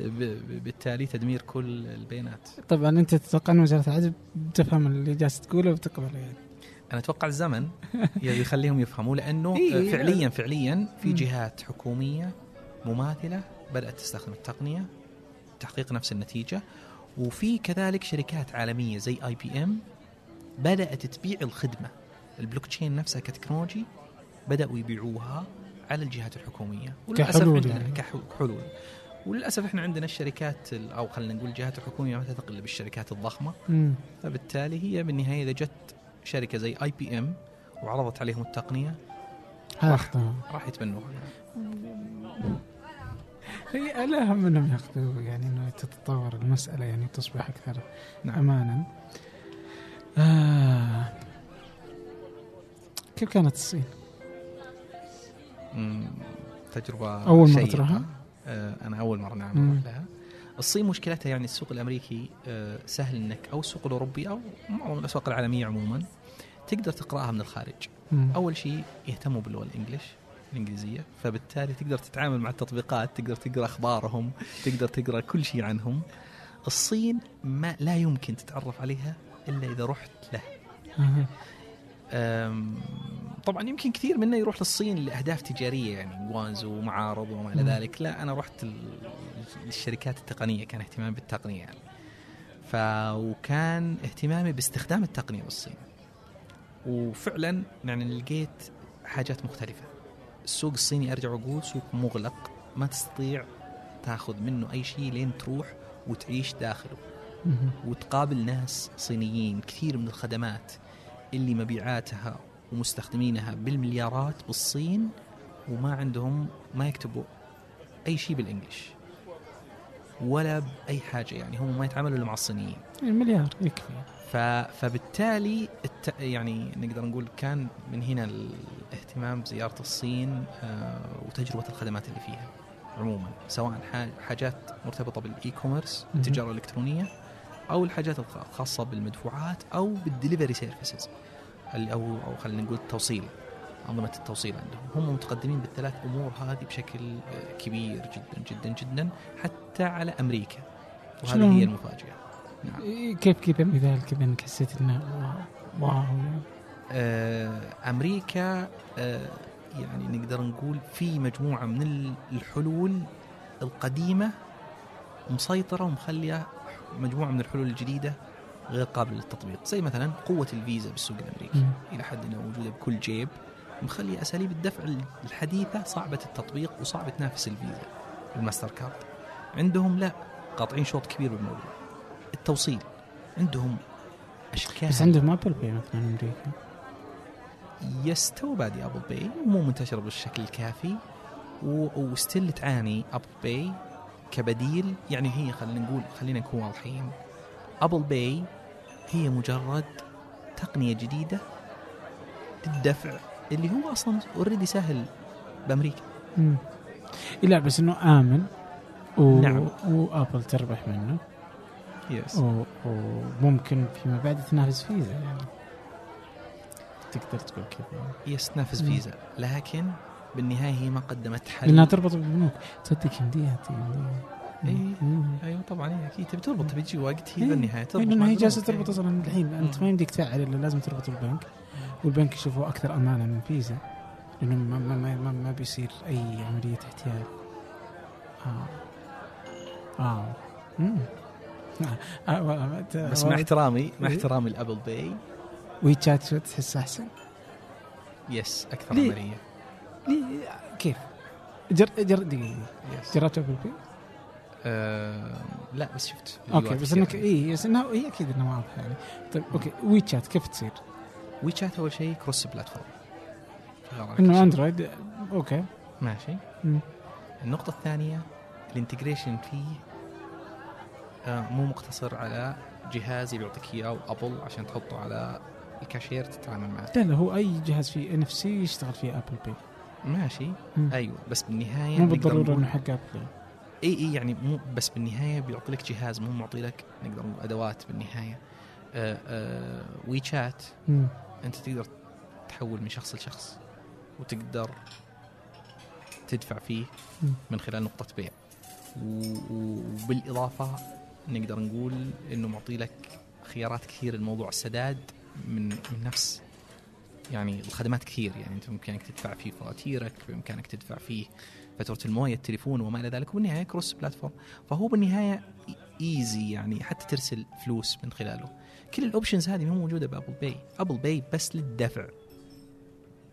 [SPEAKER 2] بالتالي تدمير كل البيانات
[SPEAKER 1] طبعا أنت تتوقع أن وزارة العدل بتفهم اللي جالس تقوله وبتقبله يعني
[SPEAKER 2] أنا أتوقع الزمن يخليهم يفهموا لأنه
[SPEAKER 1] إيه.
[SPEAKER 2] فعليا فعليا في. جهات حكومية مماثلة بدأت تستخدم التقنية تحقيق نفس النتيجة وفي كذلك شركات عالمية زي IBM بدأت تبيع الخدمة. البلوك تشين نفسها ك technology بدأوا يبيعوها على الجهات الحكومية.
[SPEAKER 1] كحلول
[SPEAKER 2] عندنا
[SPEAKER 1] يعني.
[SPEAKER 2] كحلول. وللأسف إحنا عندنا الشركات ال- أو خلينا نقول الجهات الحكومية ما تثق إلا بالشركات الضخمة.
[SPEAKER 1] مم.
[SPEAKER 2] فبالتالي هي بالنهاية إذا جت شركة زي اي بي ام وعرضت عليهم
[SPEAKER 1] التقنية
[SPEAKER 2] راح- راح يتبنوها.
[SPEAKER 1] هي الأهم انهم ياخذوا يعني إنه تتطور المسألة يعني تصبح أكثر
[SPEAKER 2] نعم.
[SPEAKER 1] امانا آه. كيف كانت الصين؟
[SPEAKER 2] مم، تجربة
[SPEAKER 1] أول مرة. تروحها؟
[SPEAKER 2] آه، أنا أول مرة نعم
[SPEAKER 1] مم.
[SPEAKER 2] أروح لها الصين مشكلتها يعني السوق الأمريكي آه، سهل إنك أو السوق الأوروبي أو معظم الأسواق العالمية عموما تقدر تقرأها من الخارج
[SPEAKER 1] مم.
[SPEAKER 2] أول شيء يهتموا باللغة الإنجليش الإنجليزية فبالتالي تقدر تتعامل مع التطبيقات تقدر تقرأ أخبارهم تقدر تقرأ كل شيء عنهم. الصين ما لا يمكن تتعرف عليها إلا إذا رحت له. طبعا يمكن كثير منا يروح للصين لأهداف تجارية يعني جوانزو ومعارض وما
[SPEAKER 1] إلى.
[SPEAKER 2] ذلك. لا أنا رحت للشركات التقنية كان اهتمامي بالتقنية يعني. ف وكان اهتمامي باستخدام التقنية بالصين. وفعلا يعني لقيت حاجات مختلفة. السوق الصيني أرجع وأقول سوق مغلق ما تستطيع تاخذ منه أي شيء لين تروح وتعيش داخله. وتقابل ناس صينيين كثير من الخدمات اللي مبيعاتها ومستخدمينها بالمليارات بالصين وما عندهم ما يكتبوا أي شيء بالإنجلش. ولا بأي حاجة يعني هم ما يتعاملوا إلا مع الصينيين.
[SPEAKER 1] المليار يكفي
[SPEAKER 2] ف... فبالتالي الت... يعني نقدر نقول كان من هنا الاهتمام بزيارة الصين آه، وتجربة الخدمات اللي فيها عموما سواء حاجات مرتبطة بال
[SPEAKER 1] e-commerce.
[SPEAKER 2] التجارة الإلكترونية أو الحاجات الخ- الخاصه بالمدفوعات أو بال delivery services أو أو خلينا نقول التوصيل أنظمة التوصيل عندهم هم متقدمين بالثلاث أمور هذه بشكل آه، كبير جدا جدا جدا حتى على أمريكا وهذه؟ هي
[SPEAKER 1] المفاجأة كيف كذا مثال كذا انك حسيت إنه wow.
[SPEAKER 2] آه، أمريكا آه، يعني نقدر نقول في مجموعة من ال- الحلول القديمة مسيطرة ومخلية مجموعة من الحلول الجديدة غير قابلة للتطبيق. زي مثلا قوة الفيزا بالسوق الأمريكي.
[SPEAKER 1] مم.
[SPEAKER 2] إلى حد إنها موجودة بكل جيب مخلي أساليب الدفع الحديثة صعبة التطبيق وصعب تنافس الفيزا الماستر كارد. عندهم لا قاطعين شوط كبير بالموضوع. التوصيل عندهم أشكال.
[SPEAKER 1] بس عندهم Apple Pay مثلا أمريكا.
[SPEAKER 2] يس today Apple Pay مو منتشره بالشكل الكافي. و still تعاني Apple Pay كبديل. يعني هي خلينا نقول خلينا نكون واضحين. Apple Pay هي مجرد تقنية جديدة للدفع اللي هو أصلا already سهل بأمريكا.
[SPEAKER 1] مم. لا بس إنه آمن و...
[SPEAKER 2] نعم.
[SPEAKER 1] وابل تربح منه. yes. وممكن فيما بعد تنافس فيزا يعني تقدر تقول كذا
[SPEAKER 2] yes تنافس. فيزا لكن بالنهاية هي ما قدمت حل
[SPEAKER 1] لأنها تربط بالبنوك تصدق يمديها
[SPEAKER 2] إيه.
[SPEAKER 1] مم.
[SPEAKER 2] أيوه طبعا هي أكيد تبي تربط تبي تجي وقت هي
[SPEAKER 1] إيه.
[SPEAKER 2] بالنهاية تربط
[SPEAKER 1] لأنه
[SPEAKER 2] مع
[SPEAKER 1] هي. جالسة تربط
[SPEAKER 2] إيه.
[SPEAKER 1] أصلا الحين
[SPEAKER 2] أنت.
[SPEAKER 1] ما يمديك تفعل إلا لازم تربط البنك والبنك يشوفه أكثر أمانة من فيزا لأنه ما ما ما, ما, ما بيصير أي عملية احتيال آه آه مم. آه. آه. آه.
[SPEAKER 2] بس مع احترامي مع
[SPEAKER 1] إيه.
[SPEAKER 2] احترامي ال Apple
[SPEAKER 1] Pay WeChat شو تحس احسن؟
[SPEAKER 2] yes أكثر
[SPEAKER 1] ليه؟
[SPEAKER 2] عمليه
[SPEAKER 1] ليه كيف؟ جر جر دقيقه جربت Apple Pay؟
[SPEAKER 2] آه لا بس شفت okay
[SPEAKER 1] بس انك اي بس انها هي أكيد انها واضحه يعني طيب okay WeChat كيف تصير؟
[SPEAKER 2] WeChat اول شيء cross platform
[SPEAKER 1] انه Android okay
[SPEAKER 2] ماشي
[SPEAKER 1] مم.
[SPEAKER 2] النقطة الثانية ال integration فيه آه مو مقتصر على جهاز بيعطيك إياه و Apple عشان تحطه على الكاشير تتعامل معه.
[SPEAKER 1] لا لا هو أي جهاز فيه NFC يشتغل فيه Apple Pay
[SPEAKER 2] ماشي.
[SPEAKER 1] مم.
[SPEAKER 2] أيوه بس بالنهاية
[SPEAKER 1] مو
[SPEAKER 2] بالضرورة
[SPEAKER 1] إنه حق Apple
[SPEAKER 2] إي إي يعني مو بس بالنهاية بيعطي لك جهاز مو معطي لك نقدر نقول أدوات بالنهاية. آه آه وي شات. أنت تقدر تحول من شخص لشخص وتقدر تدفع فيه
[SPEAKER 1] مم.
[SPEAKER 2] من خلال نقطة بيع. وبالإضافة نقدر نقول إنه معطي لك خيارات كثير. لموضوع السداد من من نفس يعني الخدمات كثير. يعني أنت بإمكانك تدفع فيه فواتيرك بإمكانك تدفع فيه فاتورة الموية التليفون وما إلى ذلك. وبالنهاية كروس بلاتفورم. فهو بالنهاية easy يعني حتى ترسل فلوس من خلاله. كل ال options هذه مو موجودة ب Apple Pay. Apple Pay بس للدفع.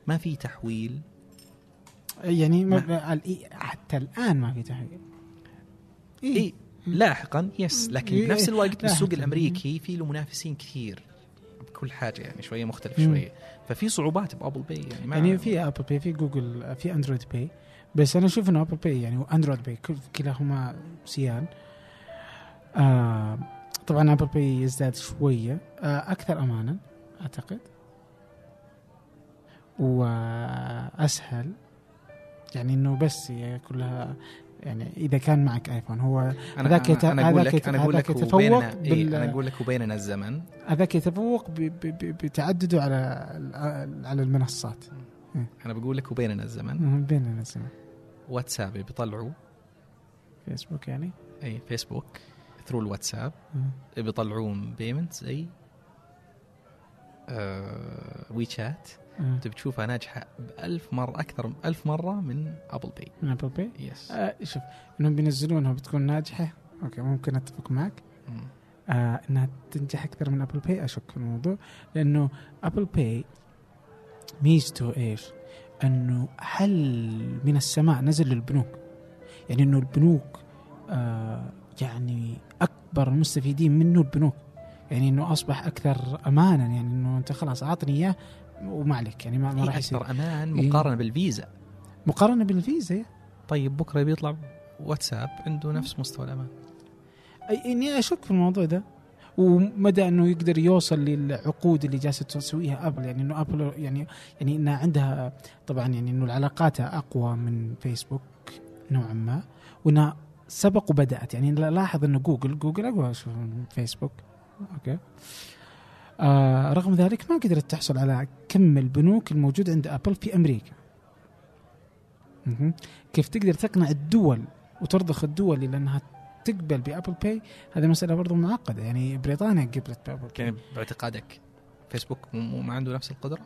[SPEAKER 2] ما في تحويل.
[SPEAKER 1] يعني ما الإي- حتى الآن ما في تحويل.
[SPEAKER 2] اي لاحقا yes لكن
[SPEAKER 1] إيه،
[SPEAKER 2] بنفس الوقت بالسوق. الأمريكي في له منافسين كثير بكل حاجة يعني شوية مختلف. شوية. ففي صعوبات ب Apple Pay يعني
[SPEAKER 1] يعني في Apple Pay في جوجل في Android Pay بس أنا أشوف إنه Apple Pay يعني و Android Pay كل- كلاهما سيان آه طبعا Apple Pay يزداد شوية. آه أكثر امانا أعتقد. وأسهل. يعني إنه بس هي كلها يعني إذا كان معك iPhone هو هذاك يت- هذاك يت- هذاك يتفوق بال-
[SPEAKER 2] إيه أنا أقول لك وبيننا الزمن.
[SPEAKER 1] هذاك يتفوق ب- ب- ب- بتعدده على على المنصات.
[SPEAKER 2] أنا بقول لك وبيننا الزمن.
[SPEAKER 1] بيننا الزمن.
[SPEAKER 2] واتساب بيطلعوا
[SPEAKER 1] فيسبوك يعني؟
[SPEAKER 2] إي فيسبوك through الواتساب. بيطلعون payment زي آه WeChat
[SPEAKER 1] آه.
[SPEAKER 2] تبي تشوفها ناجحه بألف مرة أكثر ألف مرة من Apple Pay
[SPEAKER 1] من ابل باي
[SPEAKER 2] يس
[SPEAKER 1] آه شوف إنهم بينزلونها بتكون ناجحة. أوكي ممكن أتفق معك. آه إنها تنجح أكثر من ابل باي أشك في الموضوع. لأنه Apple Pay ميزته إيش؟ إنه حل من السماء نزل للبنوك. يعني إنه البنوك آه يعني أكبر المستفيدين منه البنوك. يعني إنه أصبح أكثر امانا. يعني إنه أنت خلاص أعطني إياه وما عليك يعني ما, ما راح يصير.
[SPEAKER 2] أمان
[SPEAKER 1] إيه.
[SPEAKER 2] مقارنة بالفيزا.
[SPEAKER 1] مقارنة بالفيزا
[SPEAKER 2] طيب بكرة بيطلع واتساب عنده نفس مستوى الأمان.
[SPEAKER 1] أي- إني أشك في الموضوع ده. ومدى أنه يقدر يوصل للعقود اللي جالسة تسويها أبل يعني إنه أبل يعني يعني إنها عندها طبعا يعني إنه العلاقات أقوى من فيسبوك نوعا ما وإنها سبق وبدأت. يعني لاحظ إنه جوجل جوجل أقوى من فيسبوك. أوكي. آه رغم ذلك ما قدرت تحصل على كم البنوك الموجود عند Apple في أمريكا. كيف تقدر تقنع الدول وترضخ الدول إلى أنها تقبل ب Apple Pay هذه مسألة برضو معقدة. يعني بريطانيا قبلت بابل باي
[SPEAKER 2] يعني باعتقادك فيسبوك مو- ما عنده نفس
[SPEAKER 1] القدرة؟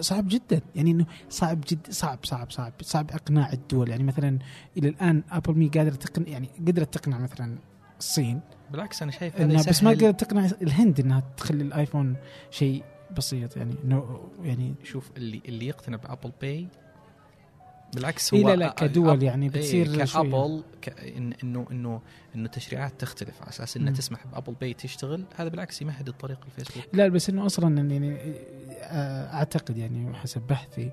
[SPEAKER 1] صعب جدا. يعني إنه صعب جد صعب صعب صعب صعب أقناع الدول. يعني مثلا إلى الآن Apple مي قادرة تقنع يعني قدرت تقنع مثلا الصين
[SPEAKER 2] بالعكس أنا شايف هذا
[SPEAKER 1] إنها بس ما قدرت تقنع الهند إنها تخلي الآيفون شيء بسيط يعني إنه يعني
[SPEAKER 2] شوف اللي اللي يقتنع ب Apple Pay بالعكس
[SPEAKER 1] إيه
[SPEAKER 2] هو
[SPEAKER 1] لا لا
[SPEAKER 2] أ-
[SPEAKER 1] كدول يعني بتصير
[SPEAKER 2] إيه. كابل. إن- إنه إنه إنه تشريعات تختلف على أساس
[SPEAKER 1] إنها.
[SPEAKER 2] تسمح ب Apple Pay تشتغل هذا بالعكس يمهد الطريق للفيسبوك
[SPEAKER 1] لا بس إنه أصلا يعني آه، أعتقد يعني حسب بحثي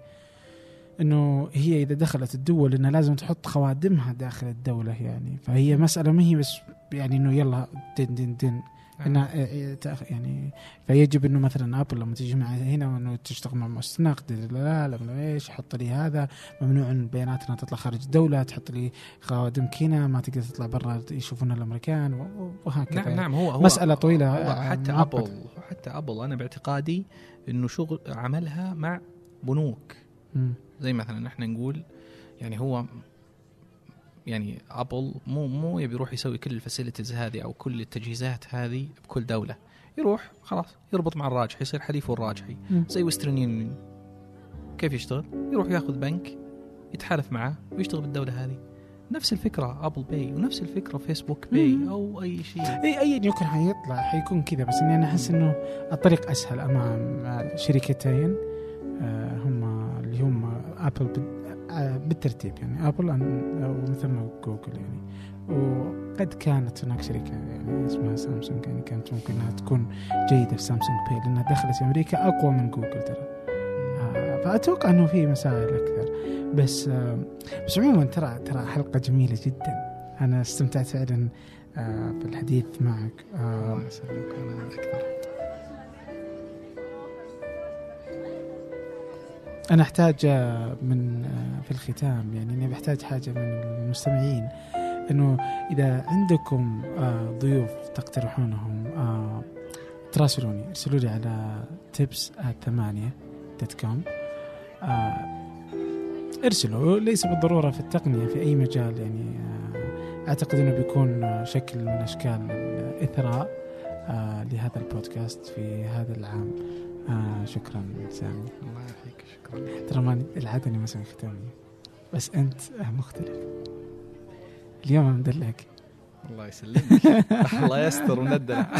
[SPEAKER 1] إنه هي إذا دخلت الدول إنها لازم تحط خوادمها داخل الدولة يعني. فهي مسألة ما هي بس يعني إنه يلا done done done. إنها آه، تأخ- يعني فيجب إنه مثلا Apple لما تيجي مع هنا وإنه تشتغل مع مؤسسه نقد لا لا لا إيش حط لي هذا. ممنوع إن بياناتنا تطلع خارج الدولة تحط لي خوادم كذا ما تقدر تطلع برا يشوفونها الأمريكان وهكذا.
[SPEAKER 2] نعم نعم هو هو
[SPEAKER 1] مسألة طويلة،
[SPEAKER 2] هو
[SPEAKER 1] آه،
[SPEAKER 2] حتى. ابل حتى ابل أنا باعتقادي إنه شغل عملها مع بنوك. زي مثلا إحنا نقول يعني هو يعني Apple مو مو يبي يروح يسوي كل ال facilities هذه أو كل التجهيزات هذه بكل دولة يروح خلاص يربط مع الراجحي يصير حليفه الراجحي. زي ويسترن يونيون كيف يشتغل؟ يروح ياخذ بنك يتحالف معاه ويشتغل بالدولة هذه نفس الفكرة Apple Pay ونفس الفكرة Facebook
[SPEAKER 1] Pay.
[SPEAKER 2] أو أي شيء
[SPEAKER 1] إي ايا يكن حيطلع حيكون كذا بس إني أنا أحس إنه الطريق أسهل أمام شركتين هم اللي هم Apple آه، بالترتيب يعني. Apple ومن ثم جوجل يعني. وقد كانت هناك شركة يعني اسمها سامسونج يعني كانت ممكن إنها تكون جيدة في Samsung Pay لأنها دخلت في أمريكا أقوى من جوجل ترى. آه، فأتوقع إنه في مسائل أكثر. بس آه، بس عموما ترى ترى حلقة جميلة جدا. أنا استمتعت فعلا آه، بالحديث معك. آه،
[SPEAKER 2] الله يسلمك. أنا أكثر.
[SPEAKER 1] أنا أحتاج آه، من آه، في الختام يعني اني بحتاج حاجة من المستمعين إنه إذا عندكم آه، ضيوف تقترحونهم تراسلوني ارسلوا لي على تبس ثمانية دوت كوم ارسلوا ليس بالضرورة في التقنية في أي مجال يعني أعتقد إنه بيكون شكل من أشكال الإثراء لهذا البودكاست في هذا العام. شكرا سامي.
[SPEAKER 2] الله
[SPEAKER 1] ترى ما العادة اني ما أسوي ختامي بس أنت مختلف. اليوم أنا مدلعك
[SPEAKER 2] الله يسلمك. الله يستر وندلع.